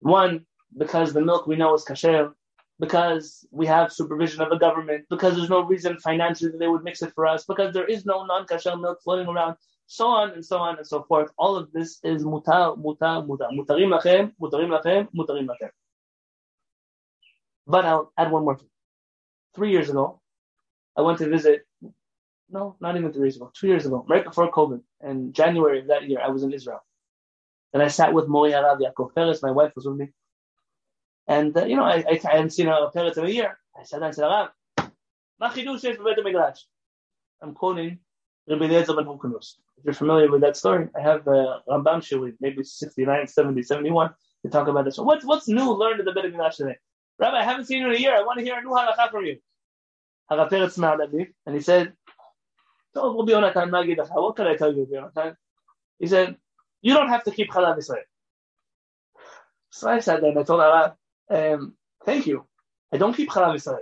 One, because the milk we know is kasher, because we have supervision of a government, because there's no reason financially they would mix it for us, because there is no non-kasher milk floating around so on and so on and so forth. All of this is mutar, mutar, mutar. Mutarim lachem, mutarim lachem, mutarim lachem. But I'll add one more thing. Three years ago, I went to visit, no, not even three years ago, two years ago, right before COVID, in January of that year, I was in Israel. And I sat with Mori Arav Yaakov my wife was with me. And, uh, you know, I, I, I, hadn't seen a Peretz in a year. I down and said, Arav, I'm quoting Rabbi Eliezer ben Hurkanus. If you're familiar with that story, I have uh, Rambam Shuli, maybe 69, 70, 71, to talk about this. What's, what's new learned in the Beit HaMikdash today? Rabbi, I haven't seen you in a year. I want to hear a new halakha from you. And he said, "So, Rabbi Yonatan, what can I tell you, Yonatan? He said, you don't have to keep Chalav Israel. So I said that, I told Harav, um, thank you. I don't keep Chalav Israel.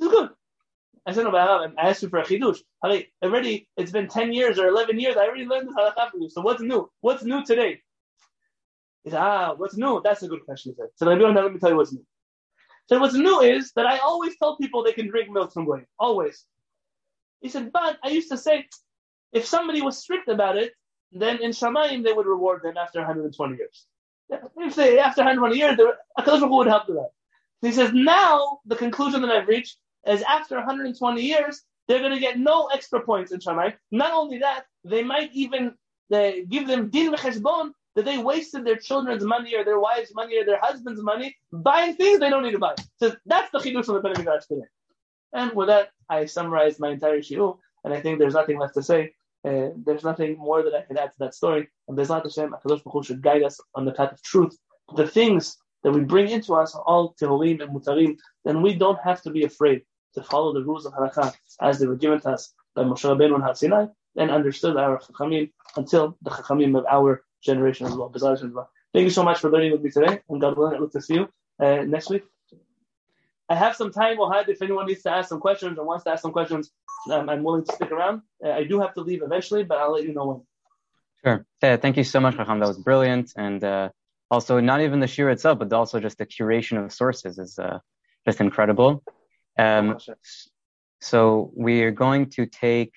It's good. I said, no, but I asked you for a chidush. Already, it's been 10 years or 11 years. I already learned this halakha. So what's new? What's new today? He said, ah, what's new? That's a good question. He said. So let me tell you what's new. So what's new is that I always tell people they can drink milk from goyim. Always. He said, but I used to say, If somebody was strict about it, then in Shamayim they would reward them after 120 years. If they after 120 years, Hakadosh would help with that. He says now the conclusion that I've reached is after 120 years they're going to get no extra points in Shamayim. Not only that, they might even they give them din v'cheshbon that they wasted their children's money or their wives' money or their husband's money buying things they don't need to buy. So that's the chidush of the Beit today. And with that, I summarized my entire shiur, and I think there's nothing left to say. Uh, there's nothing more that I can add to that story. And Bezrat Hashem, HaKadosh Baruch should guide us on the path of truth. The things that we bring into us are all tehurim and mutarim, and we don't have to be afraid to follow the rules of halakha as they were given to us by Moshe Rabbeinu and Sinai, and understood our chachamim until the chachamim of our generation as well. Thank you so much for learning with me today, and God willing, I look to see you uh, next week. I have some time, Ohad, if anyone needs to ask some questions or wants to ask some questions, um, I'm willing to stick around. Uh, I do have to leave eventually, but I'll let you know when. Sure. Thank you so much, Raham. That was brilliant. And uh, also, not even the shiur itself, but also just the curation of sources is uh, just incredible. Um, so we are going to take